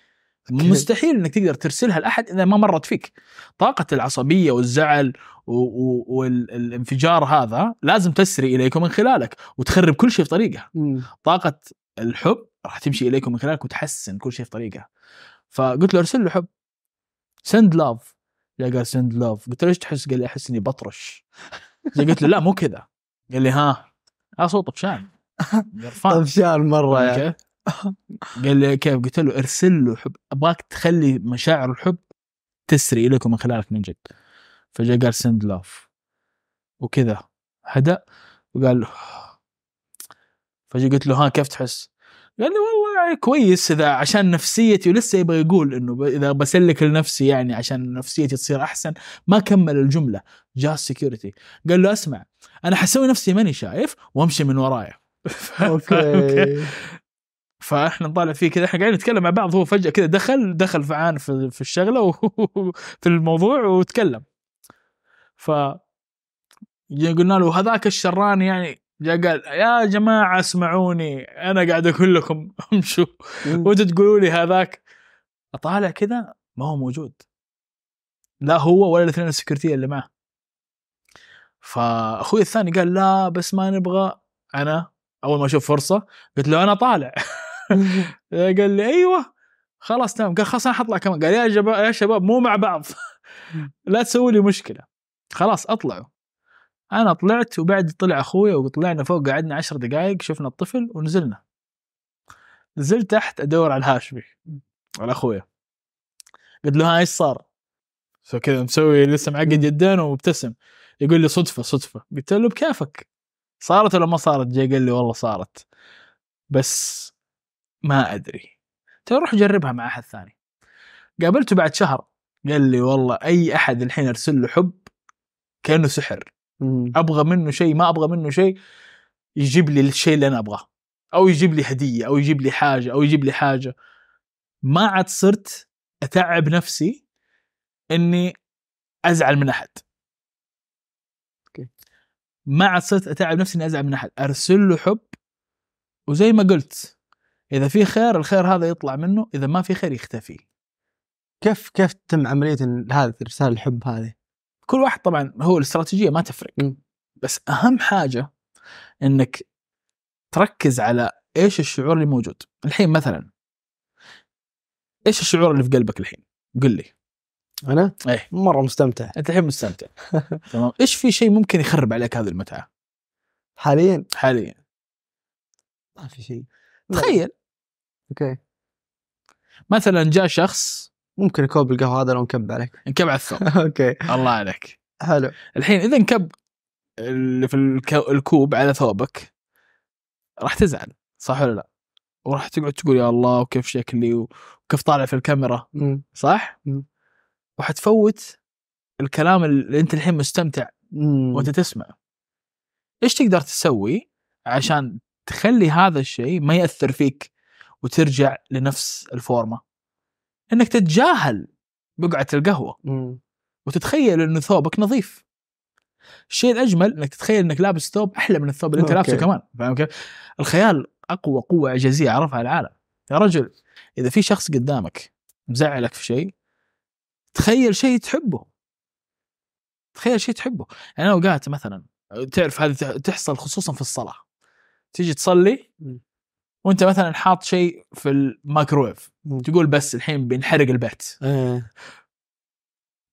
okay. مستحيل إنك تقدر ترسلها لأحد إذا ما مرت فيك. طاقة العصبية والزعل والانفجار هذا لازم تسري إليك ومن خلالك وتخرب كل شيء في طريقها. مم. طاقة الحب راح تمشي إليك ومن خلالك وتحسن كل شيء في طريقها. فقلت له أرسل له حب. سند لاف جاء قال سند لاف قلت له إيش تحس؟ قال لي أحس إني بطرش. قلت له لا مو كذا. قال لي ها. ها صوت طفشان قرفان طفشان مرة يعني؟ قال لي كيف؟ قلت له ارسل له حب. أبغاك تخلي مشاعر الحب تسري اليك ومن خلالك من جد. فجاء قال send love وكذا. هدأ وقال له فجأة قلت له ها كيف تحس؟ قال لي والله يعني كويس إذا عشان نفسيتي ولسه يبغى يقول إنه إذا بسلك لنفسي يعني عشان نفسيتي تصير أحسن ما كمل الجملة. جاء ال security قال له أسمع أنا حسوي نفسي ماني شايف وأمشي من ورايا. okay. فإحنا نطالع فيه كذا. إحنا قاعدين نتكلم مع بعض. هو فجأة كذا دخل دخل فعان في في الشغلة وفي الموضوع وتكلم. ف قلنا له هذاك الشران يعني جاء قال يا جماعة اسمعوني أنا قاعد أقول لكم امشوا. وأنتوا تقولوا لي هذاك. أطالع كذا ما هو موجود. لا هو ولا الاثنين السكرتيه اللي معه. فأخوي الثاني قال لا بس ما نبغى. أنا أول ما أشوف فرصة قلت له أنا طالع. قال لي أيوه. خلاص تمام. قال خلاص أنا حطلع كمان. قال يا شباب يا شباب مو مع بعض. لا تسوي لي مشكلة. خلاص أطلعوا. أنا طلعت وبعد طلع أخوي وطلعنا فوق قعدنا عشر دقائق شفنا الطفل ونزلنا. نزلت تحت أدور على الهاشمي على أخويا. قلت له ها إيش صار؟ فكذا مسوي لسه معقد يدين ومبتسم يقول لي صدفة صدفة. قلت له بكيفك. صارت ولا ما صارت؟ جاي قال لي والله صارت. بس ما أدري. ترى روح جربها مع أحد ثاني. قابلته بعد شهر. قال لي والله أي أحد الحين أرسل له حب كأنه سحر. أبغى منه شيء ما أبغى منه شيء يجيب لي الشيء اللي أنا أبغاه. أو يجيب لي هدية أو يجيب لي حاجة أو يجيب لي حاجة. ما عاد صرت أتعب نفسي إني أزعل من أحد. ما عاد صرت أتعب نفسي إني أزعل من أحد. أرسل له حب وزي ما قلت إذا في خير الخير هذا يطلع منه إذا ما في خير يختفي. كيف كيف تتم عملية هذه رساله الحب هذه؟ كل واحد طبعا هو الاستراتيجية ما تفرق. مم. بس أهم حاجة إنك تركز على إيش الشعور اللي موجود. الحين مثلا إيش الشعور اللي في قلبك الحين؟ قل لي. أنا؟ إيه. مرة مستمتع. أنت الحين مستمتع. تمام. إيش في شيء ممكن يخرب عليك هذه المتعة؟ حاليا؟ حاليا. ما في شيء. تخيل. okay. مثلا جاء شخص ممكن كوب القهوة هذا لو نكب عليك. انكب على الثوب. okay. الله عليك. حلو. الحين إذا انكب اللي في الك- الكوب على ثوبك راح تزعل صح ولا لا؟ وراح تقعد تقول يا الله وكيف شكلي وكيف طالع في الكاميرا. صح؟ مم. وحتفوت الكلام اللي انت الحين مستمتع. وانت تسمع إيش تقدر تسوي عشان تخلي هذا الشيء ما يأثر فيك وترجع لنفس الفورمة إنك تتجاهل بقعة القهوة مم. وتتخيل انه ثوبك نظيف الشيء الأجمل إنك تتخيل إنك لابس ثوب أحلى من الثوب اللي أنت. لابسه كمان فاهم كيف؟ الخيال أقوى قوة اعجازيه عرفها العالم يا رجل إذا في شخص قدامك مزعلك في شيء تخيل شيء تحبه تخيل شيء تحبه يعني اوقات مثلا تعرف هذه تح- تحصل خصوصا في الصلاة تيجي تصلي. وأنت مثلا حاط شيء في الميكرويف. تقول بس الحين بينحرق البيت إيه.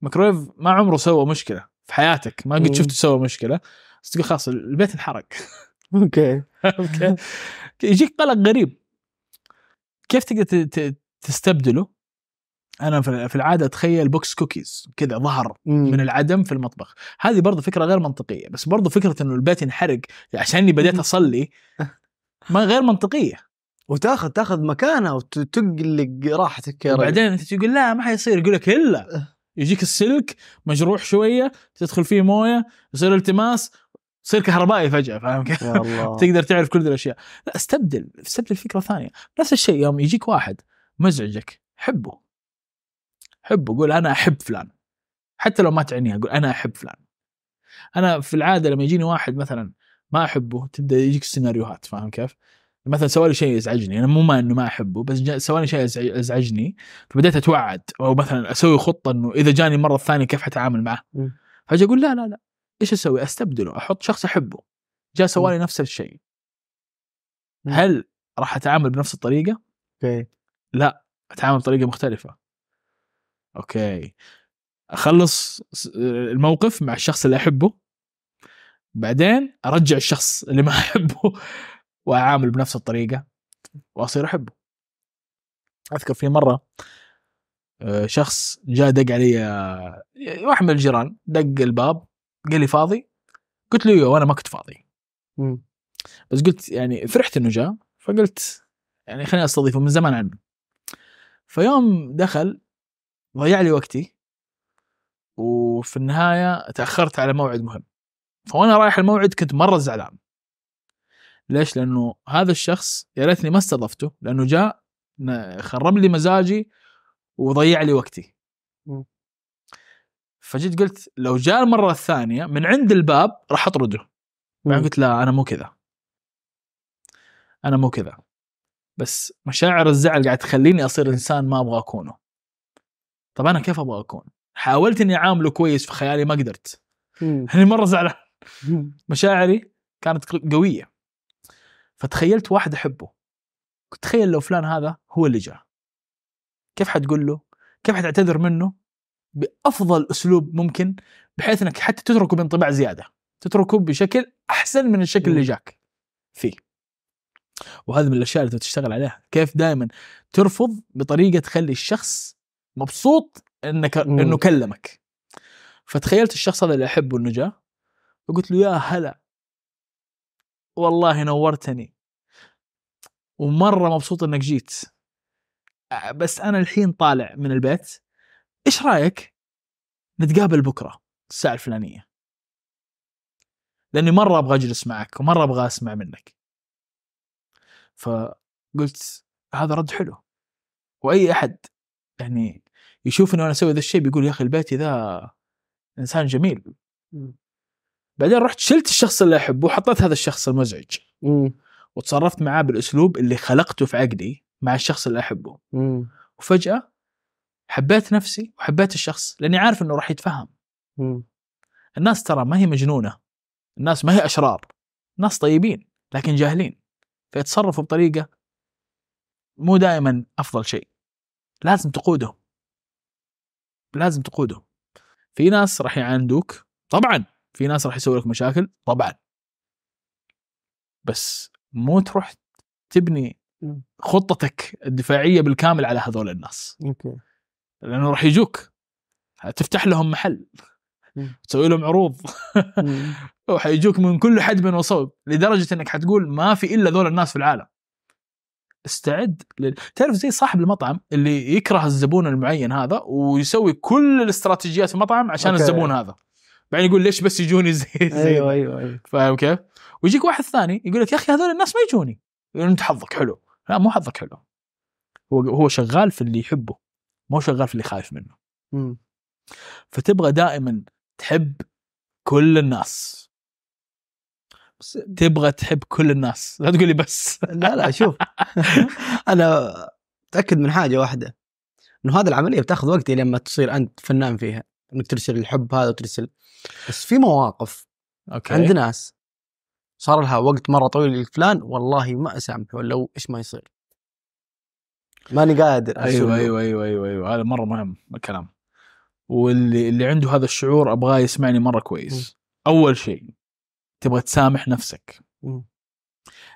ميكرويف ما عمره سوى مشكلة في حياتك ما قد. شفته سوى مشكلة بس تقول خلاص البيت انحرق okay okay يجيك قلق غريب كيف تقدر تستبدله؟ أنا في العادة أتخيل box cookies كذا ظهر من العدم في المطبخ. هذه برضو فكرة غير منطقية بس برضو فكرة إنه البيت ينحرق عشاني بديت أصلي ما غير منطقية. وتاخذ تاخذ مكانها وتقلق راحتك يا رجل. وبعدين أنت تقول لا ما حيصير يقول لك إلا يجيك السلك مجروح شوية تدخل فيه موية يصير التماس تصير كهربائي فجأة فاهم كيف؟ تقدر تعرف كل ذي الأشياء. لا استبدل استبدل فكره ثانية. نفس الشيء يوم يجيك واحد مزعجك حبه. حبه قول أنا أحب فلان حتى لو ما تعنيها قول أنا أحب فلان أنا في العادة لما يجيني واحد مثلا ما أحبه تبدأ يجيك سيناريوهات فاهم كيف؟ مثلا سوى لي شيء يزعجني أنا مو ما إنه ما أحبه بس سوى لي شيء يزع- يزعجني فبديت أتوعد أو مثلا أسوي خطة إنه إذا جاني المره الثانية كيف حتعامل معه. فأجي أقول لا لا لا إيش أسوي؟ أستبدله أحط شخص أحبه جاء سوى لي نفس الشيء. هل راح أتعامل بنفس الطريقة؟ okay لا أتعامل بطريقة مختلفة okay. أخلص الموقف مع الشخص اللي أحبه بعدين أرجع الشخص اللي ما أحبه وأعامل بنفس الطريقة وأصير أحبه. أذكر في مرة آه، شخص جاء دق علي آه، واحد من الجيران دق الباب قال لي فاضي؟ قلت له وأنا ما كنت فاضي. بس قلت يعني فرحت إنه جاء فقلت يعني خليني أستضيفه من زمان عنه. فيوم دخل ضيع لي وقتي وفي النهاية تأخرت على موعد مهم. فوأنا رايح الموعد كنت مرة زعلان. ليش؟ لأنه هذا الشخص يا ريتني ما استضفته لأنه جاء خرب لي مزاجي وضيع لي وقتي. فجيت قلت لو جاء المرة الثانية من عند الباب راح أطرده. بعدين قلت لا أنا مو كذا. أنا مو كذا. بس مشاعر الزعل قاعد تخليني أصير إنسان ما أبغى أكونه. طب أنا كيف أبغى أكون؟ حاولت إني أعامله كويس في خيالي ما قدرت. يعني مرة زعلان. مشاعري كانت قوية. فتخيلت واحد أحبه. كنت تخيل لو فلان هذا هو اللي جاء. كيف حتقول له؟ كيف حتعتذر منه؟ بأفضل أسلوب ممكن بحيث إنك حتى تتركه بانطباع زيادة. تتركه بشكل أحسن من الشكل اللي. جاك. فيه. وهذه من الأشياء اللي تشتغل عليها. كيف دائما ترفض بطريقة تخلي الشخص مبسوط انك. إنه كلمك. فتخيلت الشخص هذا اللي أحبه انه جاء وقلت له يا هلا. والله نورتني. ومرة مبسوط إنك جيت. بس أنا الحين طالع من البيت. إيش رأيك؟ نتقابل بكرة الساعة الفلانية. لأني مرة أبغى أجلس معك ومرة أبغى أسمع منك. فقلت هذا رد حلو. وأي أحد يعني يشوف إنه أنا أسوي ذا الشيء بيقول يا أخي البيتي ذا إنسان جميل. بعدين رحت شلت الشخص اللي أحبه وحطيت هذا الشخص المزعج. مم. وتصرفت معاه بالأسلوب اللي خلقته في عقلي مع الشخص اللي أحبه. مم. وفجأة حبيت نفسي وحبيت الشخص لأني عارف إنه راح يتفهم. مم. الناس ترى ما هي مجنونة. الناس ما هي أشرار. ناس طيبين لكن جاهلين. فيتصرفوا بطريقة مو دائما أفضل شيء. لازم تقودهم. لازم تقودهم في ناس راح يعاندوك طبعا. في ناس راح يسوي لك مشاكل طبعا. بس مو تروح تبني. خطتك الدفاعية بالكامل على هذول الناس. أوكي. لأنه راح يجوك. تفتح لهم محل. تسوي لهم عروض. وحيجوك من كل حدب وصوب. لدرجة إنك حتقول ما في إلا ذول الناس في العالم. استعد لل... تعرف زي صاحب المطعم اللي يكره الزبون المعين هذا ويسوي كل الاستراتيجيات في المطعم عشان أوكي. الزبون هذا. بعدين يقول ليش بس يجوني زي زي أيوه أيوه أيوه. فاهم كيف؟ ويجيك واحد ثاني يقول لك يا أخي هذول الناس ما يجوني. أنت حظك حلو. لا مو حظك حلو. هو هو شغال في اللي يحبه مو شغال في اللي خايف منه. مم. فتبغى دائما تحب كل الناس. تبغى تحب كل الناس. لا تقول لي بس. لا لا شوف. أنا متاكد من حاجة واحدة إنه هذه العملية بتاخذ وقت لما تصير أنت فنان فيها. إنك ترسل الحب هذا وترسل. بس في مواقف أوكي. عند ناس صار لها وقت مرة طويل لفلان والله ما أسامحه لو إيش ما يصير. ماني قادر أيوه. أيوه أيوه أيوه أيوه. هذا مرة مهم الكلام. واللي اللي عنده هذا الشعور أبغاه يسمعني مرة كويس. أول شيء تبغى تسامح نفسك. مم.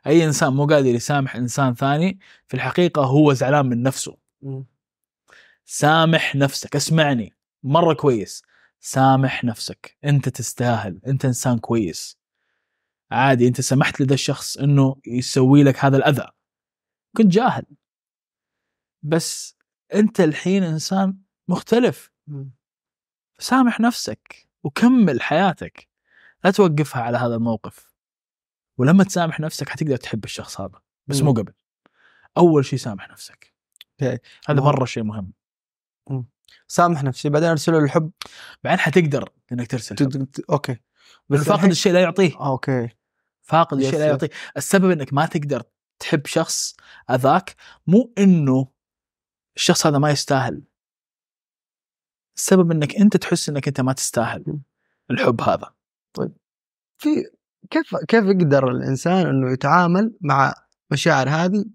أي إنسان مو قادر يسامح إنسان ثاني في الحقيقة هو زعلان من نفسه. مم. سامح نفسك اسمعني مرة كويس. سامح نفسك أنت تستاهل أنت إنسان كويس. عادي أنت سمحت لذا الشخص إنه يسوي لك هذا الأذى. كنت جاهل. بس أنت الحين إنسان مختلف. سامح نفسك وكمل حياتك. لا توقفها على هذا الموقف. ولما تسامح نفسك حتقدر تحب الشخص هذا بس مو مم. قبل. أول شيء سامح نفسك. هذا مرة شيء مهم. سامح نفسي بعدين ارسل له الحب بعدين حتقدر إنك ترسل ت- حب. ت- okay. بس فاقد الشيء لا يعطيه. okay. فاقد الشيء لا. يعطيه. السبب إنك ما تقدر تحب شخص أذاك مو إنه الشخص هذا ما يستاهل. السبب إنك أنت تحس إنك أنت ما تستاهل مم. الحب هذا. في كيف كيف يقدر الإنسان إنه يتعامل مع مشاعر هذه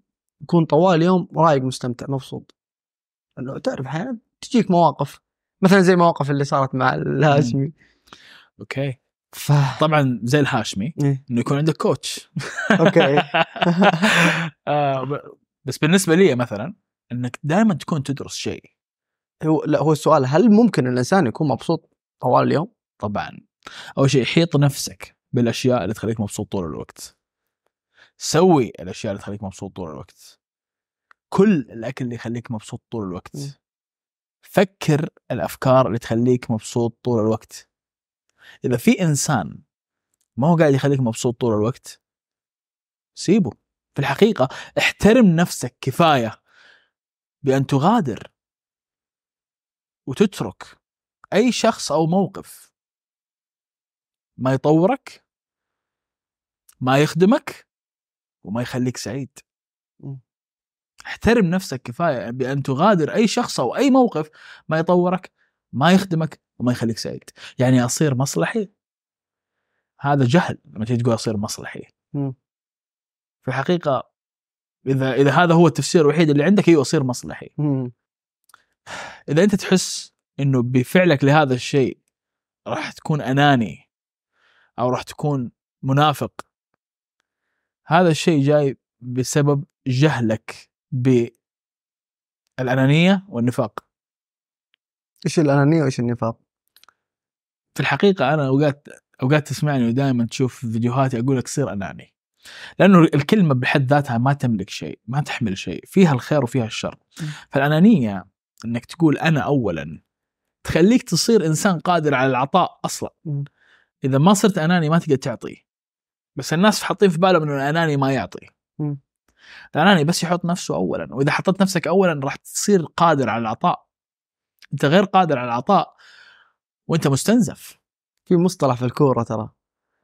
يكون طوال اليوم رايق مستمتع مبسوط؟ انه تعرف أحيانا تجيك مواقف مثلا زي المواقف اللي صارت مع الهاشمي. okay. ف طبعا زي الهاشمي إيه. إنه يكون عندك coach. أوكي. آه، بس بالنسبة لي مثلا إنك دائما تكون تدرس شيء. هو لا هو السؤال هل ممكن الإنسان يكون مبسوط طوال اليوم؟ طبعا. أول شيء حيط نفسك بالأشياء اللي تخليك مبسوط طول الوقت. سوي الأشياء اللي تخليك مبسوط طول الوقت. كل الأكل اللي يخليك مبسوط طول الوقت. فكر الأفكار اللي تخليك مبسوط طول الوقت. إذا في إنسان ما هو قاعد يخليك مبسوط طول الوقت سيبه. في الحقيقة احترم نفسك كفاية بأن تغادر وتترك أي شخص أو موقف. ما يطورك ما يخدمك وما يخليك سعيد. احترم نفسك كفاية بأن تغادر أي شخص أو أي موقف ما يطورك ما يخدمك وما يخليك سعيد يعني أصير مصلحي هذا جهل لما تيجي تقول أصير مصلحي. في الحقيقة إذا إذا هذا هو التفسير الوحيد اللي عندك أيوه أصير مصلحي. إذا أنت تحس إنه بفعلك لهذا الشيء راح تكون أناني أو راح تكون منافق هذا الشيء جاي بسبب جهلك بالأنانية والنفاق إيش الأنانية وإيش النفاق؟ في الحقيقة أنا أوقات أوقات تسمعني ودائما تشوف فيديوهاتي أقول لك صير أناني لأنه الكلمة بحد ذاتها ما تملك شيء ما تحمل شيء فيها الخير وفيها الشر. فالأنانية إنك تقول أنا اولا تخليك تصير إنسان قادر على العطاء أصلا. إذا ما صرت أناني ما تقدر تعطي. بس الناس حاطين في بالهم إنه الأناني ما يعطي. م. الأناني بس يحط نفسه اولا وإذا حطيت نفسك اولا راح تصير قادر على العطاء. أنت غير قادر على العطاء وأنت مستنزف. في مصطلح في الكورة ترى.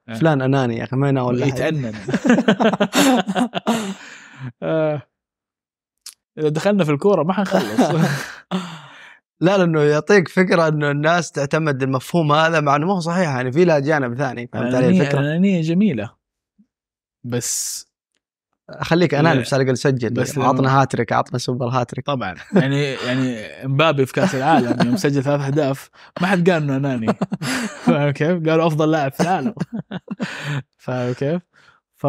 إيه. فلان أناني يا أخي ما يناول. يتأنن. آه، إذا دخلنا في الكورة ما حنخلص. لا لأنه يعطيك فكرة إنه الناس تعتمد المفهوم هذا مع إنه ما هو صحيح يعني في له جانب ثاني فهمت علي الفكرة؟ الأنانية جميلة بس خليك اناني. بس على الأقل سجل بس عطنا هاتريك عطنا سوبر هاتريك طبعا يعني يعني امبابي في كأس العالم يوم سجل ثلاث أهداف ما حد قال إنه أناني فاهم كيف؟ قالوا أفضل لاعب في العالم فاهم كيف؟ ف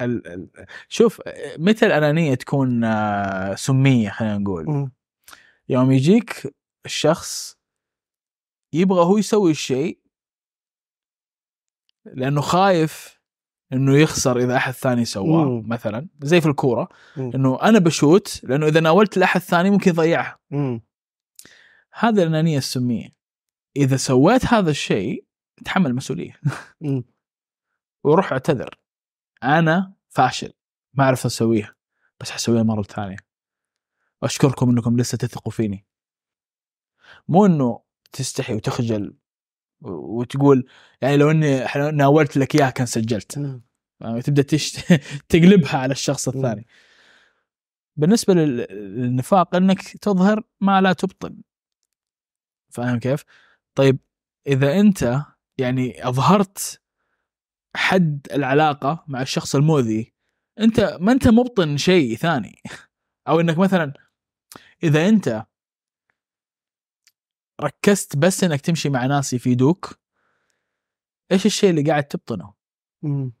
ال... ال... شوف متى الأنانية تكون آه، سمية خلينا نقول. يوم يجيك الشخص يبغى هو يسوي الشيء لأنه خايف إنه يخسر إذا أحد ثاني سواه. مثلا زي في الكورة. إنه أنا بشوت لأنه إذا ناولت لأحد ثاني ممكن يضيعها. هذا الأنانية السمية إذا سويت هذا الشيء تحمل المسؤوليه مم. وروح اعتذر أنا فاشل ما عرفت أسويها بس حسويها مرة ثانية وأشكركم إنكم لسه تثقوا فيني مو إنه تستحي وتخجل وتقول يعني لو إني إحنا ناولت لك إياها كان سجلت مم. يعني تبدأ تشت... تقلبها على الشخص مم. الثاني بالنسبة لل- للنفاق إنك تظهر ما لا تبطن فاهم كيف؟ طيب إذا أنت يعني أظهرت حد العلاقة مع الشخص المؤذي أنت ما أنت مبطن شيء ثاني أو إنك مثلا إذا أنت ركزت بس إنك تمشي مع ناس يفيدوك إيش الشيء اللي قاعد تبطنه؟ مم.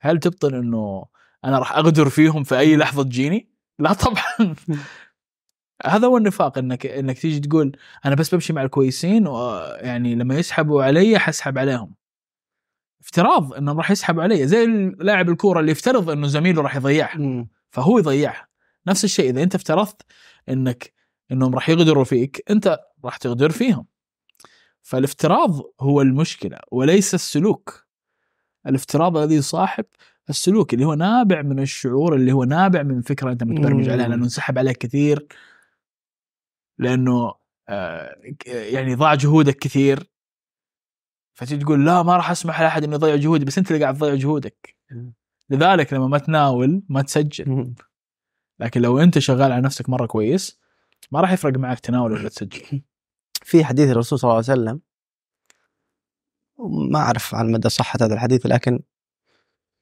هل تبطن إنه أنا راح أغدر فيهم في أي لحظة تجيني؟ لا طبعا هذا هو النفاق إنك إنك تيجي تقول أنا بس بمشي مع الكويسين ويعني لما يسحبوا علي حسحب عليهم. افتراض انهم راح يسحبوا علي زي لاعب الكورة اللي يفترض إنه زميله راح يضيعها. فهو يضيعها. نفس الشيء إذا أنت افترضت إنك إنهم راح يغدروا فيك أنت راح تغدر فيهم. فالافتراض هو المشكلة وليس السلوك. الافتراض الذي يصاحب السلوك اللي هو نابع من الشعور اللي هو نابع من فكرة أنت متبرمج. عليها لأنه انسحب عليك كثير لأنه آه، يعني ضاع جهودك كثير فتجي تقول لا ما راح أسمح لأحد إنه يضيع جهودي بس أنت اللي قاعد تضيع جهودك. لذلك لما ما تناول ما تسجل. لكن لو انت شغال على نفسك مرة كويس ما راح يفرق معك تناول ولا تسجل. في حديث الرسول صلى الله عليه وسلم ما أعرف عن مدى صحة هذا الحديث لكن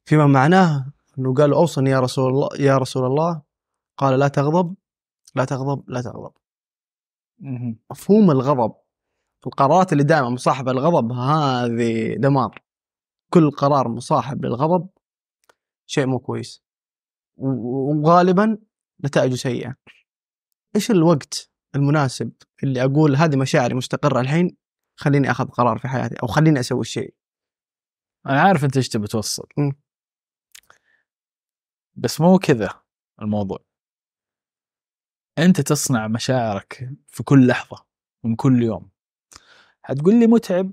فيما معناه أنه قال أوصني يا رسول الله يا رسول الله. قال لا تغضب لا تغضب لا تغضب. مفهوم الغضب. القرارات اللي دائما مصاحبة الغضب هذه دمار. كل قرار مصاحب للغضب شيء مو كويس. وغالبا نتائجه سيئة. إيش الوقت المناسب اللي أقول هذه مشاعري مستقرة الحين خليني أخذ قرار في حياتي أو خليني أسوي الشيء أنا عارف أنت إيش تبي توصل. بس مو كذا الموضوع. أنت تصنع مشاعرك في كل لحظة من كل يوم. حتقول لي متعب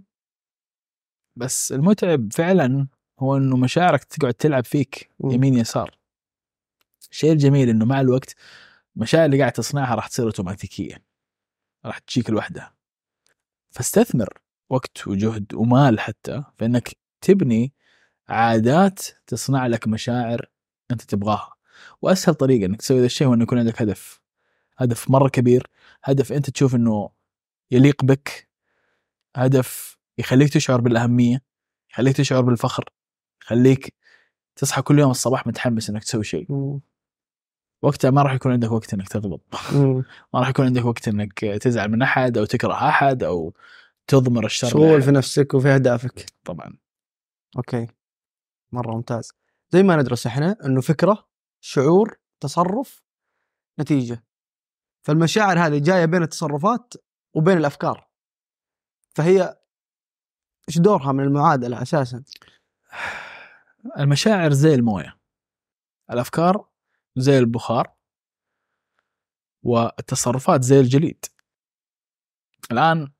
بس المتعب فعلا هو إنه مشاعرك تقعد تلعب فيك. يمين يسار. الشيء الجميل إنه مع الوقت المشاعر اللي قاعد تصنعها راح تصير أوتوماتيكية راح تجيك لوحدها فاستثمر وقت وجهد ومال حتى في إنك تبني عادات تصنع لك مشاعر أنت تبغاها. وأسهل طريقة إنك تسوي ذا الشيء هو إنه يكون عندك هدف هدف مرة كبير هدف أنت تشوف إنه يليق بك هدف يخليك تشعر بالأهمية يخليك تشعر بالفخر يخليك تصحى كل يوم الصباح متحمس إنك تسوي شيء. وقتها ما راح يكون عندك وقت إنك تغضب. ما راح يكون عندك وقت إنك تزعل من أحد أو تكره أحد أو تضمر الشر شغول. في نفسك وفي أهدافك. طبعا. أوكي. مرة ممتاز. زي ما ندرس إحنا إنه فكرة شعور تصرف نتيجة. فالمشاعر هذه جاية بين التصرفات وبين الأفكار. فهي إيش دورها من المعادلة أساسا؟ المشاعر زي الموية. الأفكار زي البخار والتصرفات زي الجليد. الآن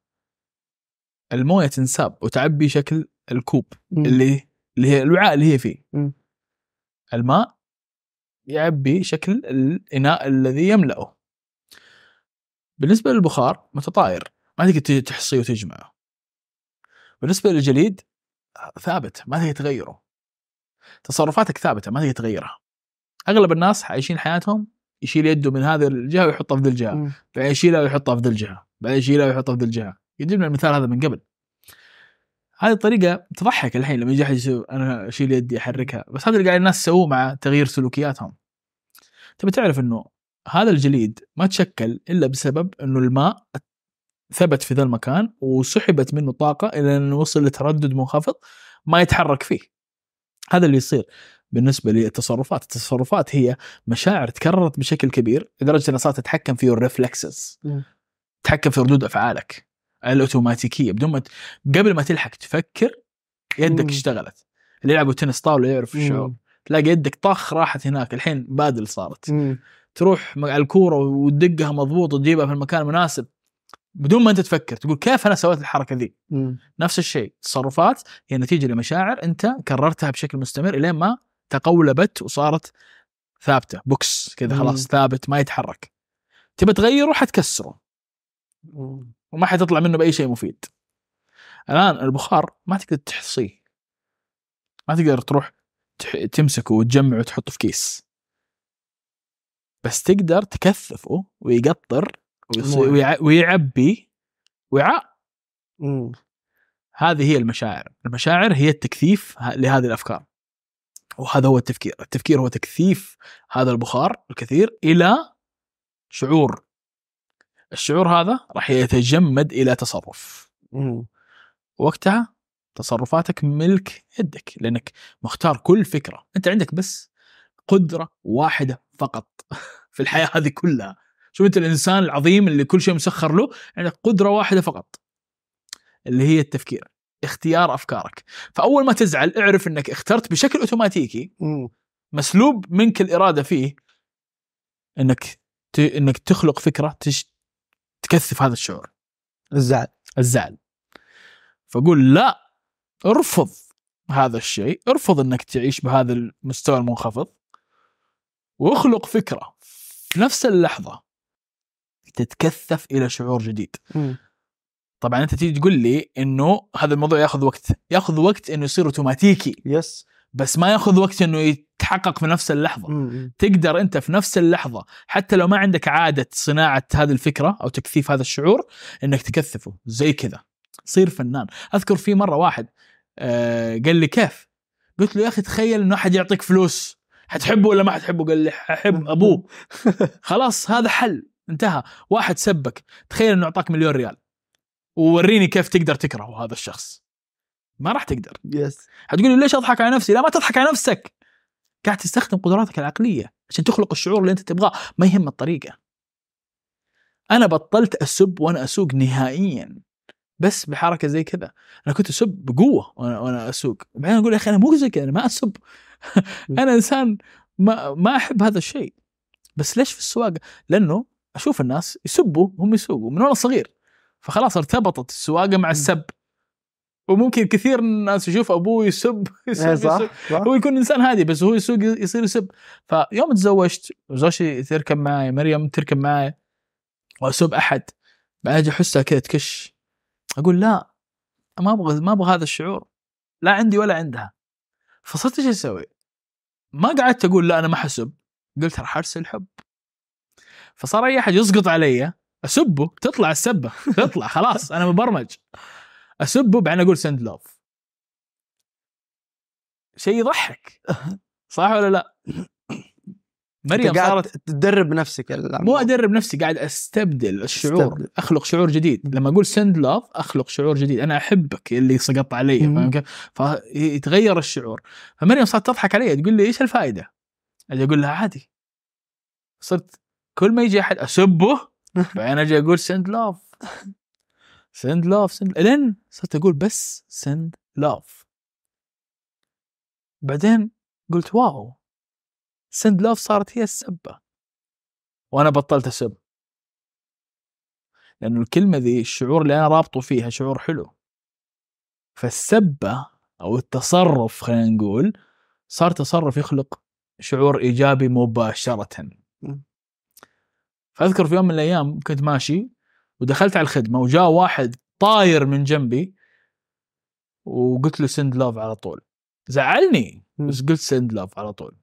الموية تنساب وتعبي شكل الكوب اللي اللي هي الوعاء اللي هي فيه. مم. الماء يعبي شكل الإناء الذي يملأه. بالنسبة للبخار متطاير ما تقدر تحصيه وتجمعه. بالنسبة للجليد ثابت ما تقدر تغيره. تصرفاتك ثابتة ما تقدر تغيرها. أغلب الناس عايشين حياتهم يشيل يده من هذه الجهة ويحطها في ذي الجهة. بعدين يشيلها ويحطها في ذي الجهة. بعدين يشيلها ويحطها في ذي الجهة. يجيب لنا المثال هذا من قبل. هذه الطريقة تضحك الحين لما يجي أحد يسوي أنا أشيل يدي أحركها. بس هذا اللي قاعد الناس يسووه مع تغيير سلوكياتهم. تبي تعرف إنه هذا الجليد ما تشكل إلا بسبب إنه الماء ثبت في ذا المكان وسحبت منه طاقة إلى انه وصل لتردد منخفض ما يتحرك فيه. هذا اللي يصير. بالنسبة للتصرفات التصرفات هي مشاعر تكررت بشكل كبير لدرجة إنها صارت تتحكم في ال reflexes مم. تتحكم في ردود أفعالك الأوتوماتيكية بدون ما ت... قبل ما تلحق تفكر يدك مم. اشتغلت اللي يلعبوا تنس طاولة يعرف الشعور. تلاقي يدك طخ راحت هناك الحين بادل صارت مم. تروح على الكورة وتدقها مضبوط وتجيبها في المكان المناسب بدون ما أنت تفكر تقول كيف أنا سويت الحركة ذي مم. نفس الشيء تصرفات هي نتيجة لمشاعر أنت كررتها بشكل مستمر إلين ما تقولبت وصارت ثابتة box كذا. خلاص ثابت ما يتحرك. تبى تغيره حتكسره. وما حتطلع منه بأي شيء مفيد. الآن البخار ما تقدر تحصيه. ما تقدر تروح تمسكه وتجمعه وتحطه في كيس. بس تقدر تكثفه ويقطر ويعبي وعاء. هذه هي المشاعر. المشاعر هي التكثيف لهذه الأفكار. وهذا هو التفكير التفكير هو تكثيف هذا البخار الكثير إلى شعور. الشعور هذا راح يتجمد إلى تصرف. وقتها تصرفاتك ملك يدك لأنك مختار كل فكرة. أنت عندك بس قدرة واحدة فقط في الحياة هذه كلها. شوف أنت الإنسان العظيم اللي كل شيء مسخر له عندك قدرة واحدة فقط اللي هي التفكير. اختيار أفكارك. فأول ما تزعل اعرف إنك اخترت بشكل أوتوماتيكي. مسلوب منك الإرادة فيه إنك ت... إنك تخلق فكرة تش... تكثف هذا الشعور. الزعل. الزعل. فقول لا ارفض هذا الشيء ارفض إنك تعيش بهذا المستوى المنخفض واخلق فكرة في نفس اللحظة تتكثف إلى شعور جديد. مم. طبعا أنت تيجي تقول لي إنه هذا الموضوع ياخذ وقت ياخذ وقت إنه يصير أوتوماتيكي. يس بس ما ياخذ وقت إنه يتحقق في نفس اللحظة. مم. تقدر أنت في نفس اللحظة حتى لو ما عندك عادة صناعة هذه الفكرة أو تكثيف هذا الشعور إنك تكثفه. زي كذا. صير فنان. أذكر في مرة واحد آه قال لي كيف؟ قلت له يا أخي تخيل إنه أحد يعطيك فلوس. حتحبه ولا ما حتحبه؟ قال لي ححب أبوه. خلاص هذا حل. انتهى. واحد سبك. تخيل إنه أعطاك مليون ريال. ووريني كيف تقدر تكره هذا الشخص ما راح تقدر يس حتقول لي ليش أضحك على نفسي؟ لا ما تضحك على نفسك. قاعد تستخدم قدراتك العقلية عشان تخلق الشعور اللي أنت تبغاه، ما يهم الطريقة. أنا بطلت أسب وأنا أسوق نهائيا بس بحركة زي كذا، أنا كنت أسب بقوة وأنا وأنا أسوق، بعدين أقول يا أخي أنا مو زي كذا أنا ما أسب. أنا إنسان ما ما أحب هذا الشيء. بس ليش في السواقة؟ لأنه أشوف الناس يسبوا هم يسوقوا من وأنا صغير. فخلاص ارتبطت السواقة مع السب. وممكن كثير من الناس يشوف أبوه يسب يسب, إيه يسب. صح. صح هو يكون إنسان هادي بس هو يسوق يصير يسب. فيوم تزوجت وزوجتي تركب معي مريم تركب معي وأسب أحد. أجي أحسها كذا تكش. أقول لا ما أبغى ما أبغى هذا الشعور. لا عندي ولا عندها. فصرت إيش أسوي؟ ما قعدت أقول لا أنا ما حسب. قلت راح أرسل حب. فصار أي أحد يسقط علي أسبه تطلع السبة تطلع خلاص أنا مبرمج أسبه بعدين أقول سند لوف شيء يضحك صح ولا لا؟ مريم صارت تدرب نفسك مو أدرب نفسي قاعد أستبدل الشعور أستبدل. أخلق شعور جديد لما أقول send love أخلق شعور جديد أنا أحبك اللي سقطت علي. فاهم كيف؟ فيتغير الشعور فمريم صارت تضحك علي تقول لي إيش الفائده؟ أجي أقول لها عادي صرت كل ما يجي أحد أسبه بعدين أجي أقول send love send love send لين صرت أقول بس send love بعدين قلت واو. سند لاف صارت هي السبة. وأنا بطلت أسب. لأنه الكلمة ذي الشعور اللي أنا رابطه فيها شعور حلو. فالسبة أو التصرف خلينا نقول صار تصرف يخلق شعور إيجابي مباشرة. فأذكر في يوم من الأيام كنت ماشي ودخلت على الخدمة وجاء واحد طاير من جنبي وقلت له send love على طول. زعلني. بس قلت send love على طول.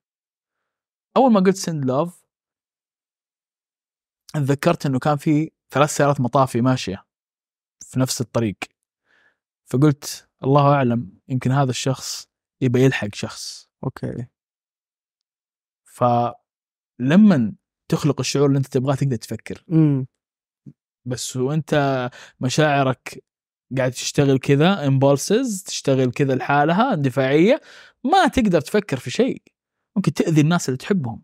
أول ما قلت send love تذكرت إنه كان في ثلاث سيارات مطافي ماشية في نفس الطريق. فقلت الله أعلم يمكن هذا الشخص يبى يلحق شخص. okay. فلما تخلق الشعور اللي انت تبغاه تقدر تفكر. امم بس وانت مشاعرك قاعد تشتغل كذا امبولسز تشتغل كذا لحالها اندفاعيه ما تقدر تفكر في شيء. ممكن تأذي الناس اللي تحبهم.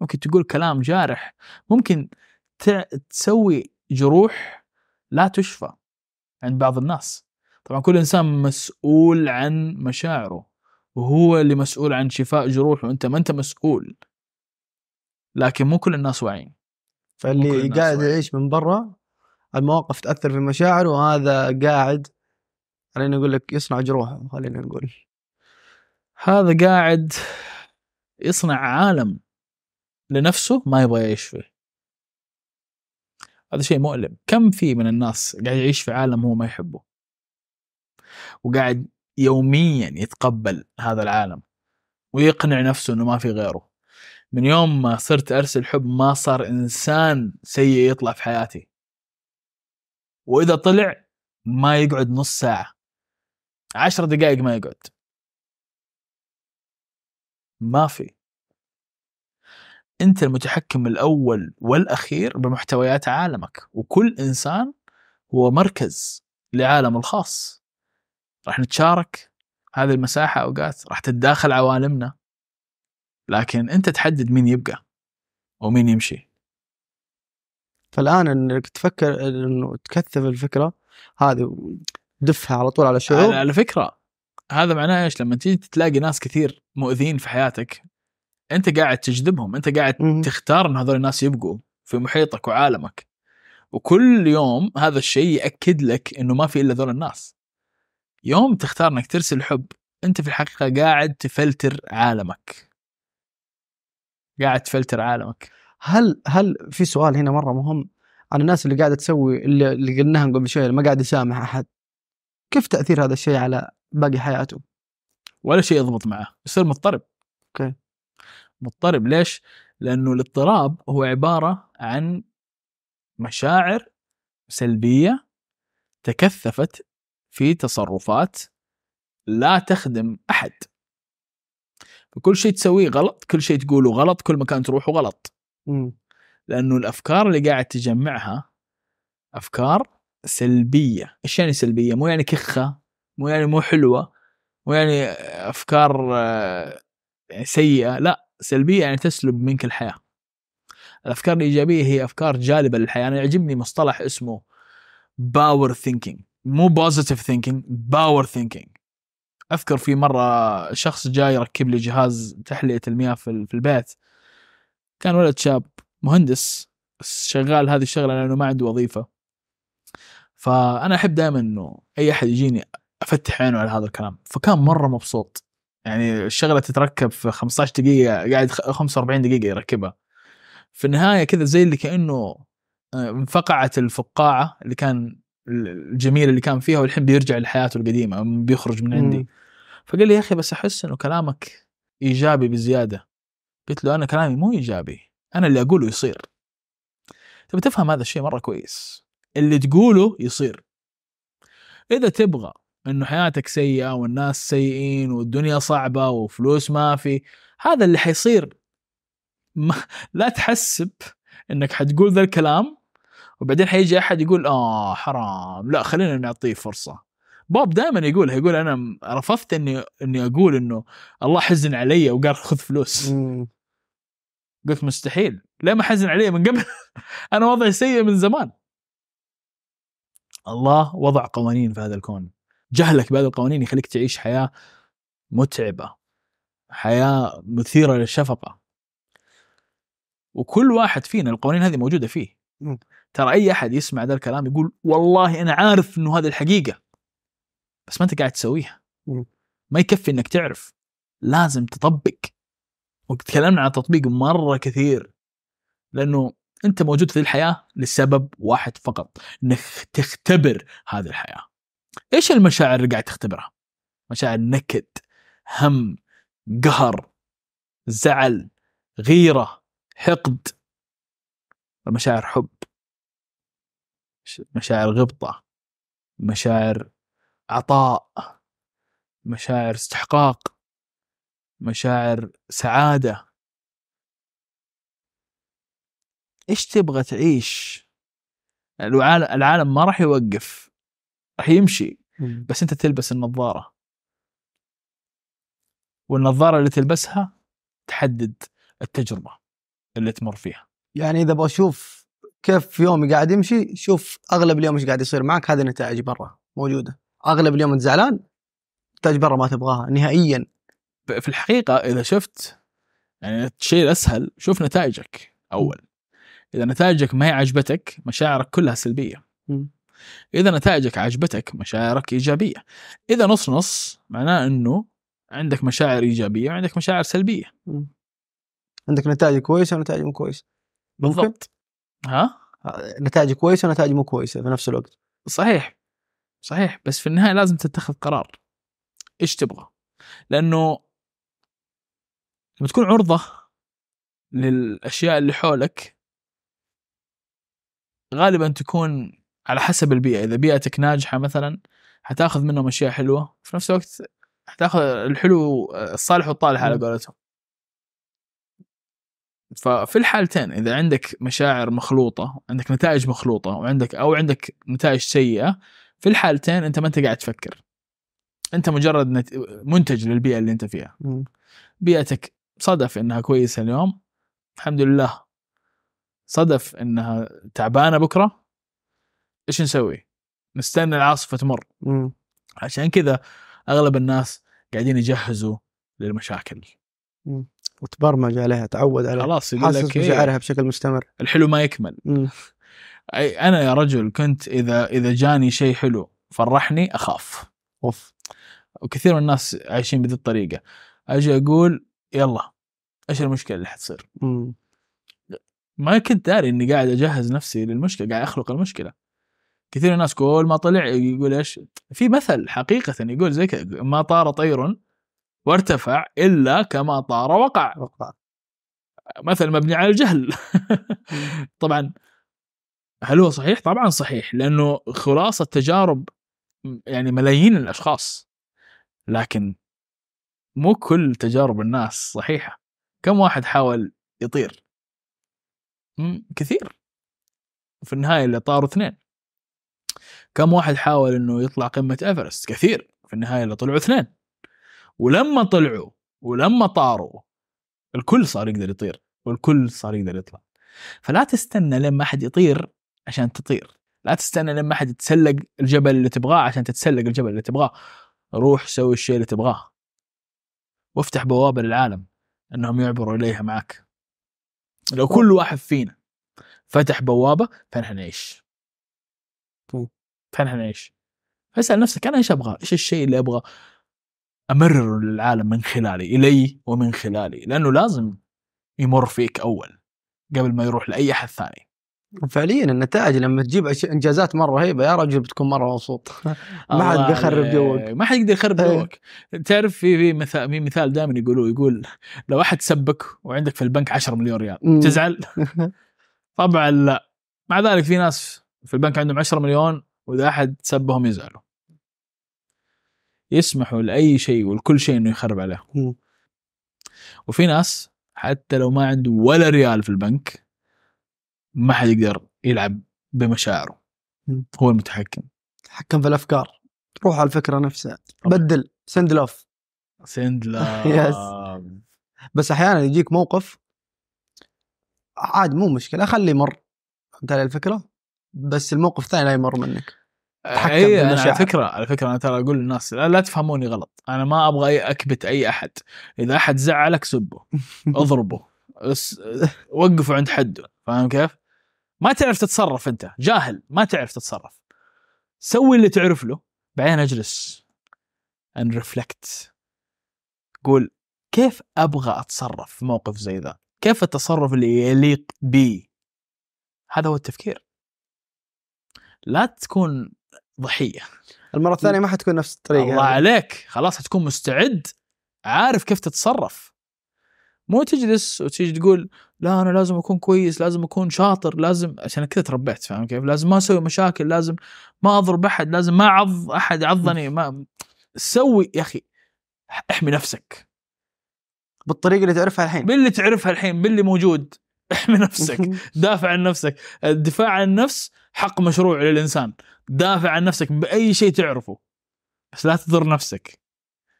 ممكن تقول كلام جارح. ممكن تسوي جروح لا تشفى عند بعض الناس. طبعا كل إنسان مسؤول عن مشاعره وهو اللي مسؤول عن شفاء جروحه. أنت ما أنت مسؤول. لكن مو كل الناس واعيين. فاللي الناس قاعد. يعيش من برا المواقف تأثر في مشاعره وهذا قاعد خلينا نقول لك يصنع جروحه خلينا نقول هذا قاعد يصنع عالم لنفسه ما يبغى يعيش فيه. هذا شيء مؤلم. كم في من الناس قاعد يعيش في عالم هو ما يحبه؟ وقاعد يوميا يتقبل هذا العالم ويقنع نفسه إنه ما في غيره. من يوم ما صرت أرسل حب ما صار إنسان سيء يطلع في حياتي. وإذا طلع ما يقعد نص ساعة. عشر دقائق ما يقعد. ما في. أنت المتحكم الأول والأخير بمحتويات عالمك وكل إنسان هو مركز لعالمه الخاص. راح نتشارك هذه المساحة أوقات راح تتداخل عوالمنا. لكن انت تحدد مين يبقى ومين يمشي. فالآن إنك تفكر إنه تكثف الفكرة هذه ودفها على طول على الشعوب على فكرة هذا معناه إيش؟ لما تيجي تلاقي ناس كثير مؤذين في حياتك أنت قاعد تجذبهم أنت قاعد. تختار إن هذول الناس يبقوا في محيطك وعالمك. وكل يوم هذا الشيء يأكد لك إنه ما في إلا ذول الناس. يوم تختار إنك ترسل حب أنت في الحقيقة قاعد تفلتر عالمك. قاعد تفلتر عالمك. هل هل في سؤال هنا مرة مهم؟ عن الناس اللي قاعدة تسوي اللي, اللي قلناها قبل شوي اللي ما قاعد يسامح أحد. كيف تأثير هذا الشيء على باقي حياته؟ ولا شيء يضبط معه يصير مضطرب. أوكي. مضطرب ليش؟ لأنه الاضطراب هو عبارة عن مشاعر سلبية تكثفت في تصرفات لا تخدم أحد. فكل شيء تسويه غلط كل شيء تقوله غلط كل مكان تروحه غلط. مم. لأنه الأفكار اللي قاعد تجمعها أفكار سلبية. إيش يعني سلبية؟ مو يعني كخة مو يعني مو حلوة مو يعني أفكار آه، يعني سيئة. لا سلبية يعني تسلب منك الحياة. الأفكار الإيجابية هي أفكار جالبة للحياة. أنا يعجبني مصطلح اسمه power thinking مو positive thinking power thinking أذكر في مرة شخص جاي يركب لي جهاز تحلية المياه في ال- في البيت. كان ولد شاب مهندس شغال هذه الشغلة لأنه ما عنده وظيفة. فأنا أحب دائما إنه أي أحد يجيني أفتح عينه على هذا الكلام. فكان مرة مبسوط. يعني الشغلة تتركب في 15 دقيقة قاعد خ- 45 دقيقة يركبها. في النهاية كذا زي اللي كأنه آه، انفقعت الفقاعة اللي كان الجميل اللي كان فيها والحين بيرجع لحياته القديمة بيخرج من عندي. فقال لي يا أخي بس أحس إنه كلامك إيجابي بزيادة. قلت له أنا كلامي مو إيجابي أنا اللي أقوله يصير. تبي تفهم هذا الشيء مرة كويس. اللي تقوله يصير. إذا تبغى إنه حياتك سيئة والناس سيئين والدنيا صعبة وفلوس ما في هذا اللي حيصير. ما لا تحسب إنك حتقول ذا الكلام وبعدين حيجي أحد يقول آه حرام لا خلينا نعطيه فرصة. بوب دائما يقول يقول أنا رفضت إني إني أقول إنه الله حزن علي وقال خذ فلوس. قلت مستحيل. ليه ما حزن علي من قبل؟ أنا وضعي سيء من زمان. الله وضع قوانين في هذا الكون. جهلك بهذه القوانين يخليك تعيش حياة متعبة حياة مثيرة للشفقة. وكل واحد فينا القوانين هذه موجودة فيه. ترى أي أحد يسمع ذا الكلام يقول والله أنا عارف إنه هذه الحقيقة. بس ما انت قاعد تسويها. ما يكفي إنك تعرف. لازم تطبق. وتكلمنا عن التطبيق مرة كثير. لأنه أنت موجود في الحياة لسبب واحد فقط. إنك تختبر هذه الحياة. إيش المشاعر اللي قاعد تختبرها؟ مشاعر نكد هم قهر زعل غيرة حقد. مشاعر حب. مشاعر غبطة. مشاعر عطاء مشاعر استحقاق مشاعر سعادة. إيش تبغى تعيش؟ العالم ما راح يوقف راح يمشي. بس أنت تلبس النظارة. والنظارة اللي تلبسها تحدد التجربة اللي تمر فيها. يعني إذا أبغى أشوف كيف يومي قاعد يمشي شوف أغلب اليوم إيش قاعد يصير معك هذه النتائج برا موجودة. أغلب اليوم أنت زعلان نتائج برا ما تبغاها. نهائيا. في الحقيقة إذا شفت يعني الشيء الأسهل شوف نتائجك أول. إذا نتائجك ما هي عجبتك مشاعرك كلها سلبية. مم. إذا نتائجك عجبتك مشاعرك إيجابية. إذا نص نص معناه إنه عندك مشاعر إيجابية وعندك مشاعر سلبية. عندك نتائج كويسة ونتائج مو كويسة. بالضبط. ها؟ نتائج كويسة ونتائج مو كويسة في نفس الوقت. صحيح. صحيح بس في النهاية لازم تتخذ قرار. إيش تبغى؟ لأنه لما تكون عرضة للأشياء اللي حولك غالبا تكون على حسب البيئة. إذا بيئتك ناجحة مثلا حتاخذ منهم أشياء حلوة. في نفس الوقت حتاخذ الحلو الصالح والطالح على. قولتهم. ففي الحالتين إذا عندك مشاعر مخلوطة عندك نتائج مخلوطة وعندك أو عندك نتائج سيئة في الحالتين أنت ما أنت قاعد تفكر. أنت مجرد نت... منتج للبيئة اللي أنت فيها. بيئتك صدف إنها كويسة اليوم. الحمد لله. صدف إنها تعبانة بكرة. إيش نسوي؟ نستنى العاصفة تمر. مم. عشان كذا أغلب الناس قاعدين يجهزوا للمشاكل. وتبرمج عليها تعود عليها. خلاص يقول لك إيه؟ بشكل مستمر. الحلو ما يكمل. أي أنا يا رجل كنت إذا إذا جاني شيء حلو فرحني أخاف. أوف. وكثير من الناس عايشين بهذه الطريقة. أجي أقول يلا إيش المشكلة اللي حتصير؟ مم. ما كنت داري إني قاعد أجهز نفسي للمشكلة قاعد أخلق المشكلة. كثير من الناس كل ما طلع يقول إيش؟ في مثل حقيقة يقول زي كذا ما طار طير وارتفع إلا كما طار وقع. وقع. مثل مبني على الجهل. طبعا هل هو صحيح؟ طبعا صحيح لأنه خلاصة تجارب يعني ملايين الأشخاص. لكن مو كل تجارب الناس صحيحة. كم واحد حاول يطير؟ كثير. في النهاية اللي طاروا اثنين. كم واحد حاول إنه يطلع قمة إيفرست؟ كثير. في النهاية اللي طلعوا اثنين. ولما طلعوا ولما طاروا الكل صار يقدر يطير والكل صار يقدر يطلع. فلا تستنى لما أحد يطير عشان تطير. لا تستنى لما أحد يتسلق الجبل اللي تبغاه عشان تتسلق الجبل اللي تبغاه. روح سوي الشيء اللي تبغاه. وافتح بوابة للعالم إنهم يعبروا إليها معك لو كل واحد فينا فتح بوابة فين حنعيش مم. فين حنعيش فاسأل نفسك أنا إيش أبغى؟ إيش الشيء اللي أبغى أمرره للعالم من خلالي؟ إلي ومن خلالي. لأنه لازم يمر فيك أول قبل ما يروح لأي أحد ثاني. فعليا النتائج لما تجيب إنجازات مرة رهيبة يا رجل بتكون مرة مبسوط ما حد بيخرب. جوك ما حد يقدر يخرب إيه. جوك تعرف في في مثال في مثال دائما يقولوه يقول لو أحد سبك وعندك في البنك 10 مليون ريال. تزعل؟ طبعا لا مع ذلك في ناس في البنك عندهم 10 مليون وإذا أحد سبهم يزعلوا يسمحوا لأي شيء ولكل شيء إنه يخرب عليهم. وفي ناس حتى لو ما عنده ولا ريال في البنك ما حد يقدر يلعب بمشاعره. هو المتحكم. تحكم في الأفكار. روح على الفكرة نفسها. بدل. سند لوف سندلا يس. بس أحيانا يجيك موقف عاد مو مشكلة. خليه يمر. فهمت علي الفكرة؟ بس الموقف الثاني لا يمر منك. تحكم اي أنا على. فكرة على فكرة أنا ترى أقول للناس لا, لا تفهموني غلط. أنا ما أبغى أي أكبت أي أحد. إذا أحد زعلك سبه. اضربه. وقفوا عند حده. فاهم كيف؟ ما تعرف تتصرف انت. جاهل ما تعرف تتصرف. سوي اللي تعرف له بعدين اجلس and reflect قول كيف أبغى أتصرف في موقف زي ذا؟ كيف التصرف اللي يليق بي؟ هذا هو التفكير. لا تكون ضحية. المرة الثانية ما حتكون نفس الطريقة. الله. عليك. خلاص تكون مستعد عارف كيف تتصرف. مو تجلس وتيجي تقول لا أنا لازم أكون كويس لازم أكون شاطر لازم عشان كذا تربيت فاهم كيف؟ لازم ما أسوي مشاكل لازم ما أضرب أحد لازم ما اعض أحد عضني ما سوي يا أخي احمي نفسك. بالطريقة اللي تعرفها الحين. باللي تعرفها الحين باللي موجود. احمي نفسك دافع عن نفسك. الدفاع عن النفس حق مشروع للإنسان. دافع عن نفسك بأي شيء تعرفه. بس لا تضر نفسك.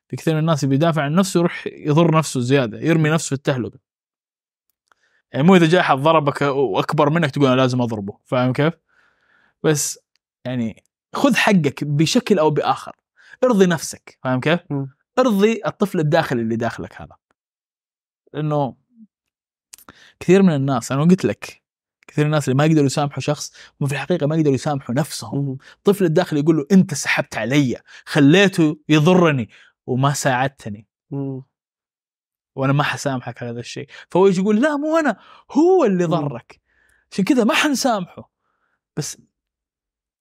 في كثير من الناس بيدافع عن نفسه يروح يضر نفسه زيادة يرمي نفسه في التهلكة. يعني مو إذا جاء أحد ضربك وأكبر منك تقول أنا لازم أضربه فاهم كيف؟ بس يعني خذ حقك بشكل أو بآخر ارضي نفسك فاهم كيف؟ ارضي الطفل الداخلي اللي داخلك هذا لأنه كثير من الناس أنا قلت لك كثير من الناس اللي ما يقدروا يسامحوا شخص هم في الحقيقة ما يقدروا يسامحوا نفسهم. الطفل الداخلي يقول له أنت سحبت علي خليته يضرني وما ساعدتني. وأنا ما حسامحك على هذا الشيء. فهو يجي يقول لا مو أنا هو اللي. ضرك. عشان كذا ما حنسامحه. بس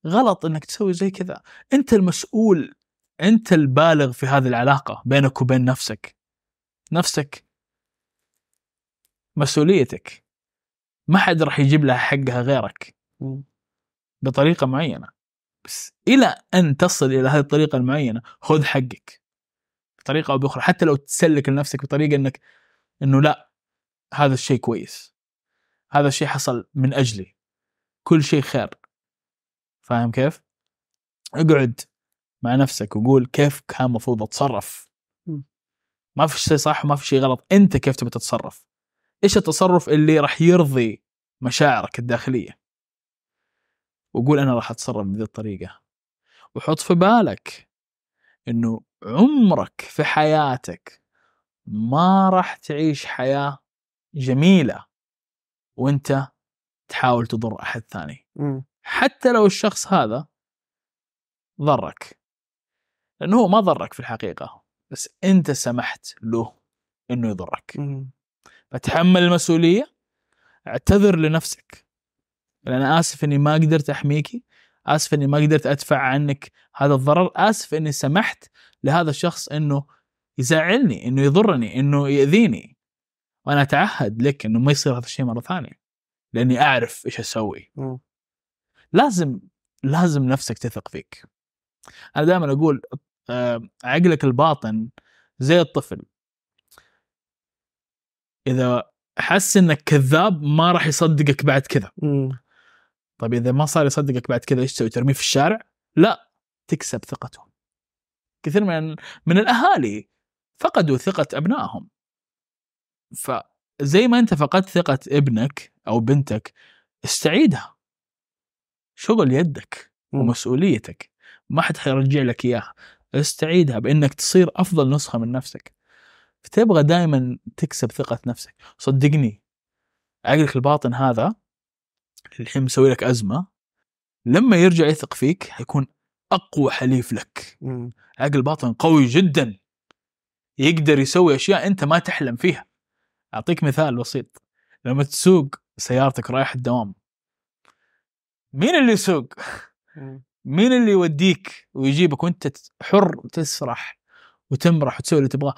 غلط إنك تسوي زي كذا. أنت المسؤول أنت البالغ في هذه العلاقة بينك وبين نفسك. نفسك مسؤوليتك. ما حد راح يجيب لها حقها غيرك. بطريقة معينة. بس إلى أن تصل إلى هذه الطريقة المعينة خذ حقك. بطريقة أو بأخرى حتى لو تسلك لنفسك بطريقة إنك إنه لا هذا الشيء كويس. هذا الشيء حصل من أجلي. كل شيء خير. فاهم كيف؟ اقعد مع نفسك وقول كيف كان المفروض أتصرف. ما في شيء صح وما في شيء غلط. أنت كيف تبي تتصرف؟ إيش التصرف اللي راح يرضي مشاعرك الداخلية؟ وقول أنا راح أتصرف بهذه الطريقة. وحط في بالك إنه عمرك في حياتك ما راح تعيش حياة جميلة وانت تحاول تضر أحد ثاني. حتى لو الشخص هذا ضرك. لأنه هو ما ضرك في الحقيقة بس أنت سمحت له إنه يضرك. فتحمل المسؤولية اعتذر لنفسك. أنا آسف إني ما قدرت احميكي آسف إني ما قدرت أدفع عنك هذا الضرر آسف إني سمحت لهذا الشخص إنه يزعلني إنه يضرني إنه يأذيني. وأنا أتعهد لك إنه ما يصير هذا الشيء مرة ثانية لأني أعرف إيش أسوي. لازم لازم نفسك تثق فيك. أنا دائما أقول آه، عقلك الباطن زي الطفل. إذا حس إنك كذاب ما راح يصدقك بعد كذا. طيب إذا ما صار يصدقك بعد كذا إيش تسوي؟ ترميه في الشارع؟ لا تكسب ثقته. كثير من من الأهالي فقدوا ثقة أبنائهم. فزي ما أنت فقدت ثقة ابنك أو بنتك استعيدها. شغل يدك. ومسؤوليتك. ما حد حيرجع لك إياها. استعيدها بإنك تصير أفضل نسخة من نفسك. فتبغى دائما تكسب ثقة نفسك. صدقني. عقلك الباطن هذا الحين مسوي لك أزمة. لما يرجع يثق فيك حيكون أقوى حليف لك. مم. عقل الباطن قوي جدا. يقدر يسوي أشياء أنت ما تحلم فيها. أعطيك مثال بسيط. لما تسوق سيارتك رايح الدوام. مين اللي يسوق. مين اللي يوديك ويجيبك وأنت حر تسرح وتمرح وتسوي اللي تبغاه؟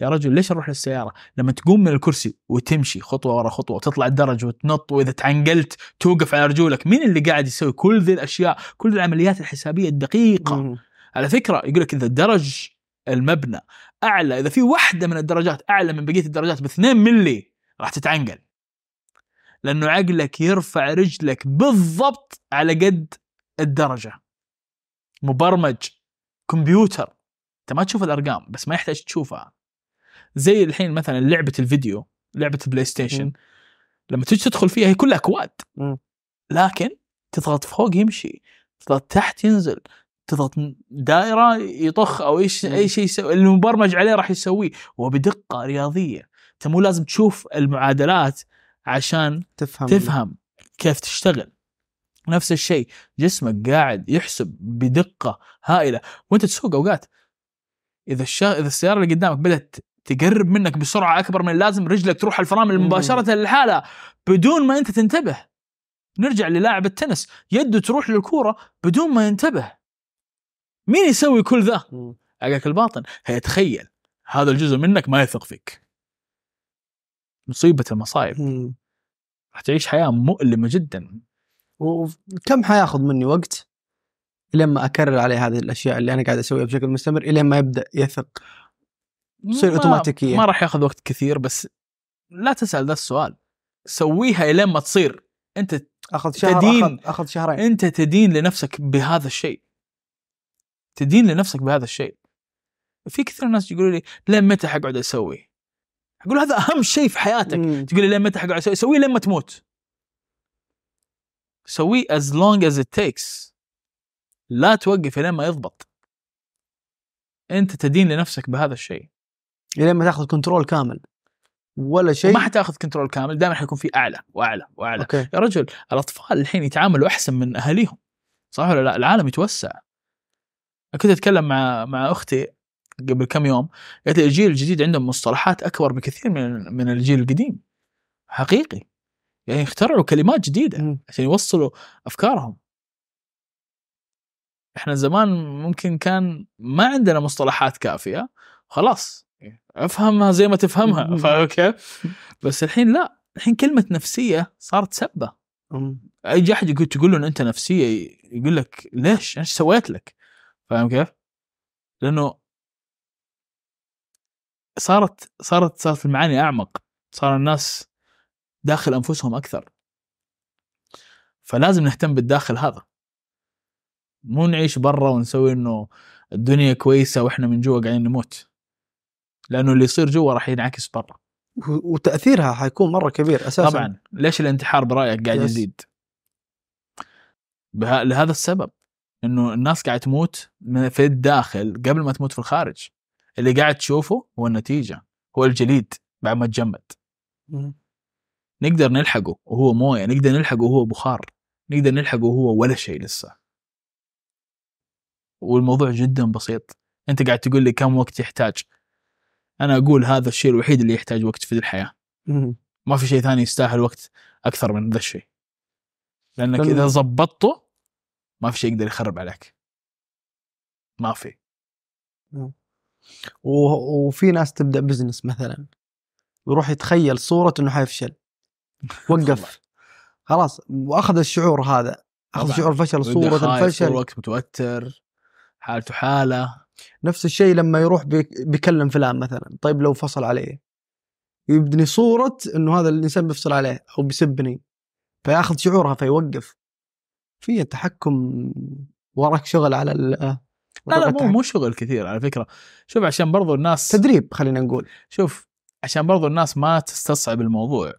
يا رجل ليش نروح للسيارة؟ لما تقوم من الكرسي وتمشي خطوة ورا خطوة وتطلع الدرج وتنط وإذا تعنقلت توقف على رجولك مين اللي قاعد يسوي كل ذي الأشياء كل العمليات الحسابية الدقيقة؟ مم. على فكرة يقول لك إذا درج المبنى أعلى إذا في واحدة من الدرجات أعلى من بقية الدرجات ب 2 ملي راح تتعنقل. لأنه عقلك يرفع رجلك بالضبط على قد الدرجة. مبرمج كمبيوتر. أنت ما تشوف الأرقام بس ما يحتاج تشوفها. زي الحين مثلا لعبة الفيديو لعبة البلاي ستيشن. لما تيجي تدخل فيها هي كلها اكواد. لكن تضغط فوق يمشي تضغط تحت ينزل تضغط دائرة يطخ أو إيش. أي شيء يسوي المبرمج عليه راح يسويه. وبدقة رياضية. أنت مو لازم تشوف المعادلات عشان تفهم. تفهم كيف تشتغل. نفس الشيء جسمك قاعد يحسب بدقة هائلة. وأنت تسوق أوقات. إذا الشا... إذا السيارة اللي قدامك بدأت تقرب منك بسرعة أكبر من اللازم رجلك تروح الفرامل. مباشره للحالة بدون ما أنت تنتبه. نرجع للاعب التنس يده تروح للكورة بدون ما ينتبه. مين يسوي كل ذا. عقلك الباطن. هيتخيل هذا الجزء منك ما يثق فيك. مصيبة المصايب. راح تعيش حياة مؤلمة جدا. وكم حياخذ مني وقت لما أكرر عليه هذه الأشياء اللي أنا قاعد أسويها بشكل مستمر إلين ما يبدأ يثق؟ تصير ما- أوتوماتيكية. ما راح ياخذ وقت كثير بس لا تسأل ذا السؤال. سويها إلين ما تصير. أنت أخذ شهر تدين. أخذ اخذ شهرين. أنت تدين لنفسك بهذا الشيء. تدين لنفسك بهذا الشيء. في كثير ناس يقولوا لي لين متى حقعد أسوي؟ أقول هذا أهم شيء في حياتك. مم. تقول لي لين متى حقعد أسوي؟ سويه لين ما تموت. سويه as long as it takes. لا توقف لين ما يضبط. أنت تدين لنفسك بهذا الشيء. لين ما تاخذ control كامل. ولا شيء. وما حتاخذ control كامل دائما حيكون في أعلى وأعلى وأعلى. okay. يا رجل الأطفال الحين يتعاملوا أحسن من أهاليهم. صح ولا لا؟ العالم يتوسع. كنت أتكلم مع مع أختي قبل كم يوم قالت لي الجيل الجديد عندهم مصطلحات أكبر بكثير من من الجيل القديم. حقيقي. يعني اخترعوا كلمات جديدة. عشان يوصلوا أفكارهم. إحنا زمان ممكن كان ما عندنا مصطلحات كافية خلاص. أفهمها زي ما تفهمها. فاهم كيف؟ بس الحين لا الحين كلمة نفسية صارت سبة. أي أحد يقول تقول له إن أنت نفسية يقول لك ليش؟ إيش سويت لك؟ فاهم كيف؟ لأنه صارت صارت صارت المعاني أعمق صار الناس داخل أنفسهم أكثر فلازم نهتم بالداخل هذا مو نعيش برا ونسوي إنه الدنيا كويسة وإحنا من جوا قاعدين نموت لأنه اللي يصير جوا راح ينعكس برا. وتأثيرها حيكون مرة كبير أساسا. طبعا. ليش الانتحار برأيك قاعد. يزيد؟ بها... لهذا السبب. إنه الناس قاعد تموت من- في الداخل قبل ما تموت في الخارج. اللي قاعد تشوفه هو النتيجة. هو الجليد بعد ما تجمد. نقدر نلحقه وهو موية. نقدر نلحقه وهو بخار. نقدر نلحقه وهو ولا شيء لسه. والموضوع جدا بسيط. أنت قاعد تقول لي كم وقت يحتاج أنا أقول هذا الشيء الوحيد اللي يحتاج وقت في الحياة. ما في شيء ثاني يستاهل وقت أكثر من ذا الشيء. لأنك إذا زبطته ما في شيء يقدر يخرب عليك. ما في. و- وفي ناس تبدأ بزنس مثلا. ويروح يتخيل صورة إنه حيفشل. وقف. خلاص وأخذ الشعور هذا. أخذ. شعور فشل صورة الفشل. الوقت متوتر. حالته حالة. نفس الشيء لما يروح بيك- بيكلم فلان مثلا طيب لو فصل علي يبني صورة إنه هذا الإنسان بيفصل عليه أو بيسبني فيأخذ شعورها فيوقف. في التحكم وراك شغل على ال لا لا مو. مو شغل كثير على فكرة. شوف عشان برضو الناس تدريب خلينا نقول. شوف عشان برضو الناس ما تستصعب الموضوع.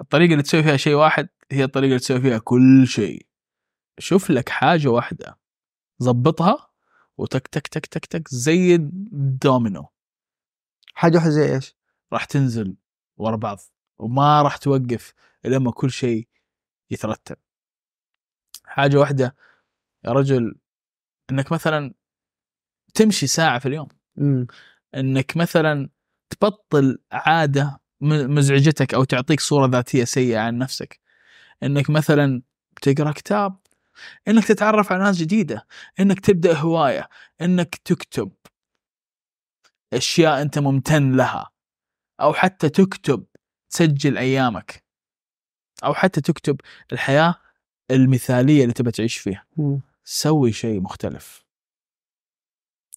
الطريقة اللي تسوي فيها شيء واحد هي الطريقة اللي تسوي فيها كل شيء. شوف لك حاجة واحدة. ضبطها وتك تك تك تك تك زي الدومينو. حاجة واحدة زي إيش؟ راح تنزل ورا بعض وما راح توقف إلا لما كل شيء يترتب. حاجة واحدة يا رجل إنك مثلا تمشي ساعة في اليوم. إنك مثلا تبطل عادة مزعجتك أو تعطيك صورة ذاتية سيئة عن نفسك. إنك مثلا تقرأ كتاب إنك تتعرف على ناس جديدة إنك تبدأ هواية إنك تكتب أشياء أنت ممتن لها أو حتى تكتب تسجل أيامك أو حتى تكتب الحياة المثالية اللي تبى تعيش فيها. سوي شيء مختلف.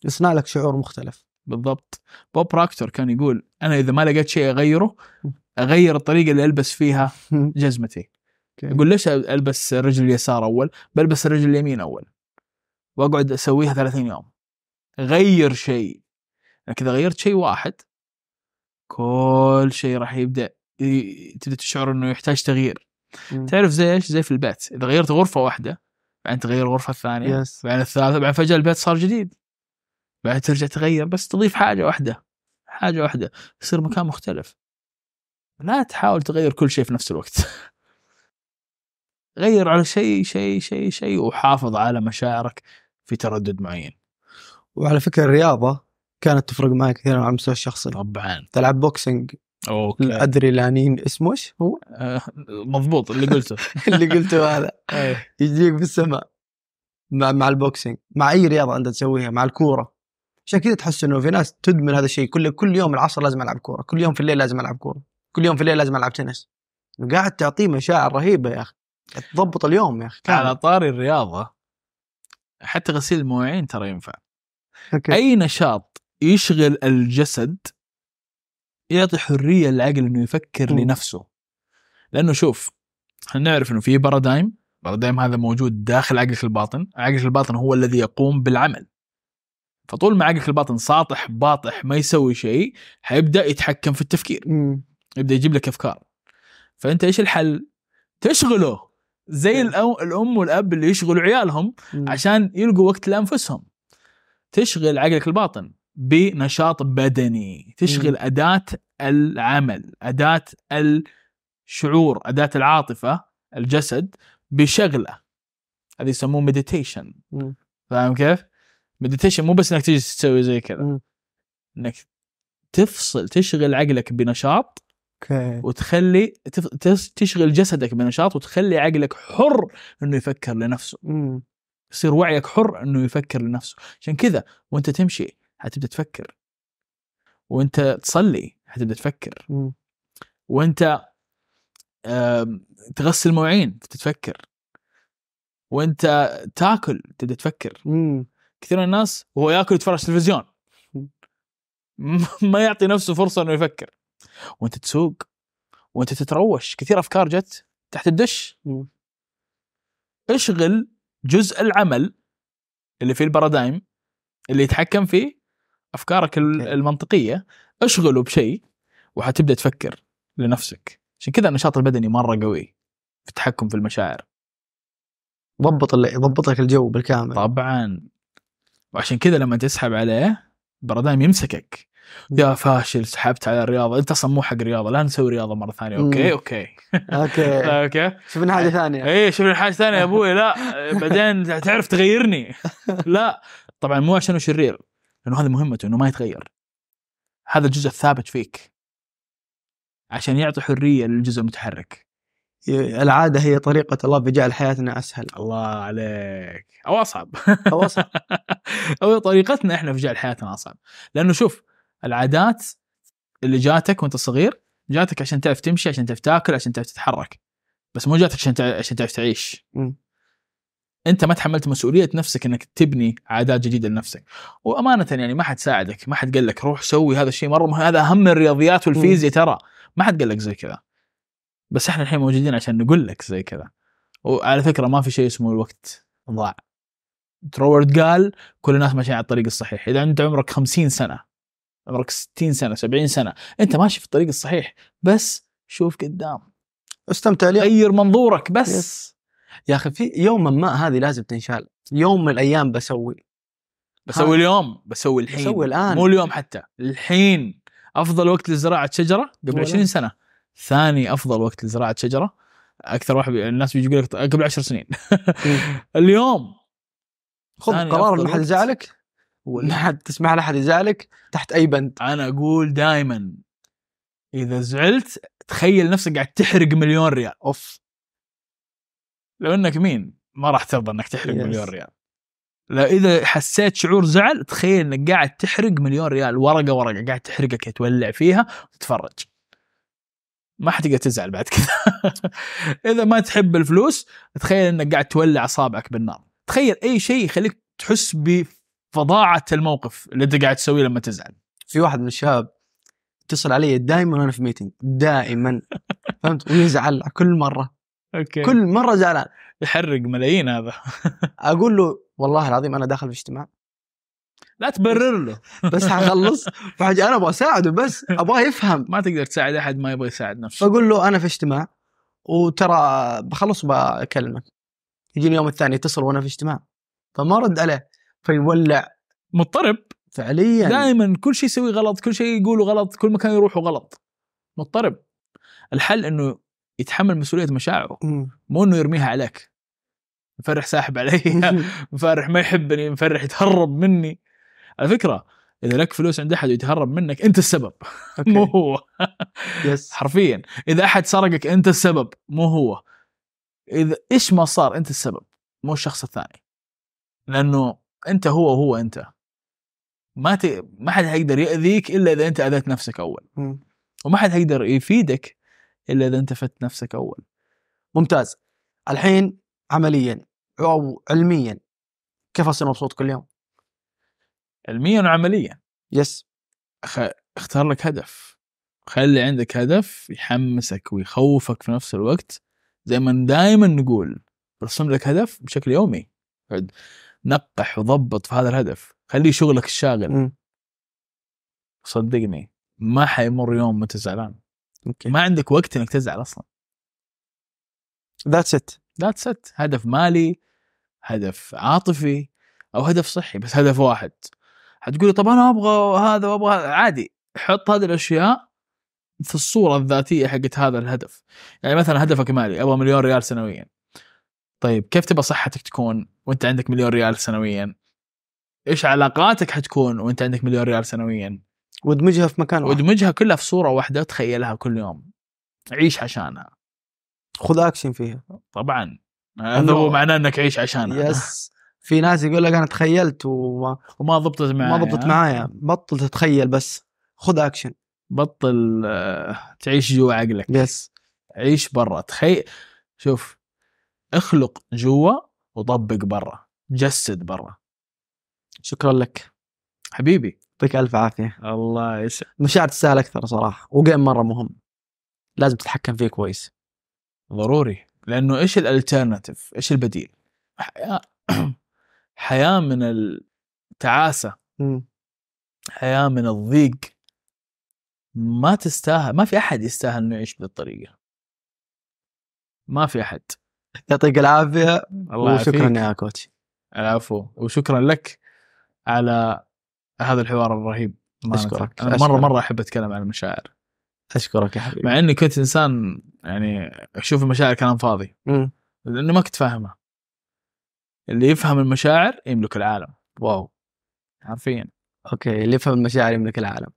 يصنع لك شعور مختلف. بالضبط. بوب راكتور كان يقول أنا إذا ما لقيت شيء أغيره أغير الطريقة اللي ألبس فيها جزمتي. يقول ليش ألبس الرجل اليسار أول؟ بلبس الرجل اليمين أول. وأقعد أسويها 30 يوم. غير شيء. لكن اذا غيرت شيء واحد. كل شيء راح يبدأ تبدأ تشعر إنه يحتاج تغيير. مم. تعرف زي إيش؟ زي في البيت. إذا غيرت غرفة واحدة بعدين تغير الغرفه الثانية يس بعدين الثالثة بعدين فجأة البيت صار جديد. بعدين ترجع تغير. بس تضيف حاجة واحدة. حاجة واحدة. يصير مكان مختلف. لا تحاول تغير كل شيء في نفس الوقت. غير على شيء شيء شيء شيء وحافظ على مشاعرك في تردد معين. وعلى فكرة الرياضة كانت تفرق معي كثير على المستوى الشخصي. طبعا. تلعب boxing okay. أدري لانين اسمه إيش هو؟ آه، مضبوط اللي قلته. اللي قلته هذا. إيه. يجيك في السماء مع مع ال boxing مع أي رياضة أنت تسويها مع الكورة. عشان كذا تحس إنه في ناس تدمن هذا الشيء. كل كل يوم العصر لازم ألعب كورة كل يوم في الليل لازم ألعب كورة كل يوم في الليل لازم ألعب تنس. قاعد تعطيه مشاعر رهيبة يا أخي. تضبط اليوم يا أخي على. طاري الرياضة حتى غسيل المواعين ترى ينفع okay. أي نشاط يشغل الجسد يعطي حرية للعقل إنه يفكر مم. لنفسه لأنه شوف إحنا نعرف إنه في paradigm paradigm هذا موجود داخل عقلك الباطن عقلك الباطن هو الذي يقوم بالعمل فطول ما عقلك الباطن ساطح باطح ما يسوي شيء حيبدأ يتحكم في التفكير مم. يبدأ يجيب لك أفكار فأنت إيش الحل؟ تشغله زي. الأم, الأم والأب اللي يشغلوا عيالهم. عشان يلقوا وقت لأنفسهم تشغل عقلك الباطن بنشاط بدني تشغل. أداة العمل أداة الشعور أداة العاطفة الجسد بشغلة هذه يسموه مديتيشن. فاهم كيف؟ meditation مو بس إنك تجي تسوي زي كذا. إنك تفصل تشغل عقلك بنشاط okay. وتخلي تشغل جسدك بنشاط وتخلي عقلك حر إنه يفكر لنفسه. مم. يصير وعيك حر إنه يفكر لنفسه. عشان كذا وأنت تمشي حتبدأ تفكر. وأنت تصلي حتبدأ تفكر. مم. وأنت تغسل مواعين تتفكر وأنت تاكل تبدا تفكر. مم. كثير من الناس وهو ياكل يتفرج تلفزيون ما يعطي نفسه فرصة إنه يفكر. وانت تسوق وانت تتروش. كثير أفكار جت تحت الدش. اشغل جزء العمل اللي فيه البارادايم اللي يتحكم فيه أفكارك. المنطقية. اشغله بشيء وحتبدأ تفكر لنفسك. عشان كذا النشاط البدني مرة قوي في التحكم في المشاعر. ضبط يضبط لك الجو بالكامل. طبعا. وعشان كذا لما تسحب عليه ال paradigm يمسكك. يا فاشل سحبت على الرياضة. انت أصلا مو حق رياضة لا نسوي رياضة مرة ثانية. أوكي. أوكي. أوكي. أوكي. شوفنا حاجة ثانية. اي شوف حاجة ثانية يا أبوي. لا بعدين تعرف تغيرني. لا. طبعا مو عشانه شرير لأنه هذه مهمته إنه ما يتغير. هذا الجزء الثابت فيك. عشان يعطي حرية للجزء المتحرك. العادة هي طريقة الله بجعل حياتنا أسهل. الله عليك. أو أصعب. أو أصعب. أو طريقتنا إحنا في جعل حياتنا أصعب. لأنه شوف العادات اللي جاتك وانت صغير جاتك عشان تعرف تمشي عشان تعرف تاكل عشان تعرف تتحرك. بس مو جاتك عشان عشان تعرف تعيش. مم. انت ما تحملت مسؤولية نفسك انك تبني عادات جديدة لنفسك. وأمانة يعني ما حد ساعدك ما حد قال لك روح سوي هذا الشيء مرة هذا أهم من الرياضيات والفيزياء ترى. ما حد قال لك زي كذا. بس إحنا الحين موجودين عشان نقول لك زي كذا. وعلى فكرة ما في شيء اسمه الوقت ضاع. تروورد قال كل الناس ماشيين على الطريق الصحيح. إذا انت عمرك 50 سنة عمرك 60 سنة 70 سنة. أنت ماشي في الطريق الصحيح بس شوف قدام. استمتع اليوم. غير منظورك بس. yes. يا أخي في يوما ما هذه لازم تنشال. يوم من الأيام بسوي. بسوي اليوم بسوي الحين. بسوي الآن. مو اليوم حتى الحين. أفضل وقت لزراعة شجرة قبل ولا. 20 سنة. ثاني أفضل وقت لزراعة شجرة. أكثر واحد الناس بيجي يقول لك قبل 10 سنين. اليوم. خذ قرار ما حد وقت. يزعلك ما حد تسمح لأحد يزعلك تحت أي بند. أنا أقول دائما إذا زعلت تخيل نفسك قاعد تحرق مليون ريال. أوف. لو إنك مين؟ ما راح ترضى إنك تحرق Yes. مليون ريال. لا إذا حسيت شعور زعل تخيل إنك قاعد تحرق مليون ريال ورقة ورقة قاعد تحرقك تولع فيها وتتفرج. ما حتقدر تزعل بعد كذا. إذا ما تحب الفلوس تخيل إنك قاعد تولع اصابعك بالنار. تخيل أي شيء يخليك تحس بفظاعه الموقف اللي انت قاعد تسويه لما تزعل. في واحد من الشباب اتصل علي دائما وأنا في meeting دائما فهمت؟ ويزعل كل مرة. okay. كل مرة زعلان. يحرق ملايين هذا. أقول له والله العظيم أنا داخل في اجتماع. لا تبرر له. بس حخلص فحاجة أنا أبغى أساعده بس أبغاه يفهم. ما تقدر تساعد أحد ما يبغى يساعد نفسه. فأقول له أنا في اجتماع. وترى بخلص وبكلمك. يجيني اليوم الثاني يتصل وأنا في اجتماع. فما رد عليه. فيولع. مضطرب. فعليا. دائما كل شيء يسويه غلط كل شيء يقوله غلط كل مكان يروحه غلط. مضطرب. الحل إنه يتحمل مسؤولية مشاعره. مو إنه يرميها عليك. مفرح ساحب علي. مفرح ما يحبني مفرح يتهرب مني. على فكرة إذا لك فلوس عند أحد ويتهرب منك أنت السبب. مو. هو. يس حرفيا. إذا أحد سرقك أنت السبب. مو هو. إذا إيش ما صار أنت السبب مو الشخص الثاني. لأنه أنت هو وهو أنت. ما ت... ما حد حيقدر يأذيك إلا إذا أنت أذيت نفسك أول. وما حد حيقدر يفيدك إلا إذا أنت فدت نفسك أول. ممتاز. الحين عمليا أو علميا كيف أصير مبسوط كل يوم؟ علميا وعمليا. يس خ... اختار لك هدف. خلي عندك هدف يحمسك ويخوفك في نفس الوقت. زي ما دائما نقول رسم لك هدف بشكل يومي. نقح وضبط في هذا الهدف. خليه شغلك الشاغل. صدقني. ما حيمر يوم وانت زعلان. okay. ما عندك وقت إنك تزعل أصلا. that's it that's it هدف مالي هدف عاطفي أو هدف صحي بس هدف واحد. حتقولي طب أنا أبغى هذا وأبغى هذا. عادي. حط هذه الأشياء في الصورة الذاتية حقت هذا الهدف. يعني مثلا هدفك مالي أبغى مليون ريال سنويا. طيب كيف تبغى صحتك تكون وانت عندك مليون ريال سنويا؟ إيش علاقاتك حتكون وانت عندك مليون ريال سنويا؟ وادمجها في مكان واحد. وادمجها كلها في صورة واحدة تخيلها كل يوم. عيش عشانها. خذ اكشن فيها. طبعا. هذا هو معناه إنك عيش عشانها. يس في ناس يقول لك أنا تخيلت وما وما ضبطت معي ما ضبطت معايا. بطل تتخيل بس. خذ اكشن بطل آه، تعيش جوا عقلك. yes عيش برا. تخيل شوف اخلق جوا وطبق برا جسد برا. شكرا لك. حبيبي. يعطيك ألف عافية. الله يسعد المشاعر تستاهل أكثر صراحة. وجيم مرة مهم. لازم تتحكم فيه كويس. ضروري. لأنه إيش الالترناتيف إيش البديل؟ حياه حياة من التعاسة. حياة من الضيق. ما تستاهل ما في أحد يستاهل إنه يعيش بالطريقة ما في أحد. يعطيك العافية الله وشكرا. يا coach. العفو وشكرا لك على هذا الحوار الرهيب. أمانة. أشكرك. أنا مرة أشكرك. مرة أحب أتكلم عن المشاعر. أشكرك يا حبيبي. مع إني كنت إنسان يعني أشوف المشاعر كلام فاضي. مم. لأنه ما كنت فاهمها. اللي يفهم المشاعر يملك العالم. wow. حرفيا okay اللي يفهم المشاعر يملك العالم.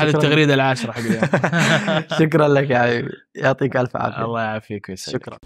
هذه. التغريدة العاشرة حق اليوم. شكرا لك يا حبيبي. يعطيك ألف عافية. الله يعافيك ويسعدك. شكرا.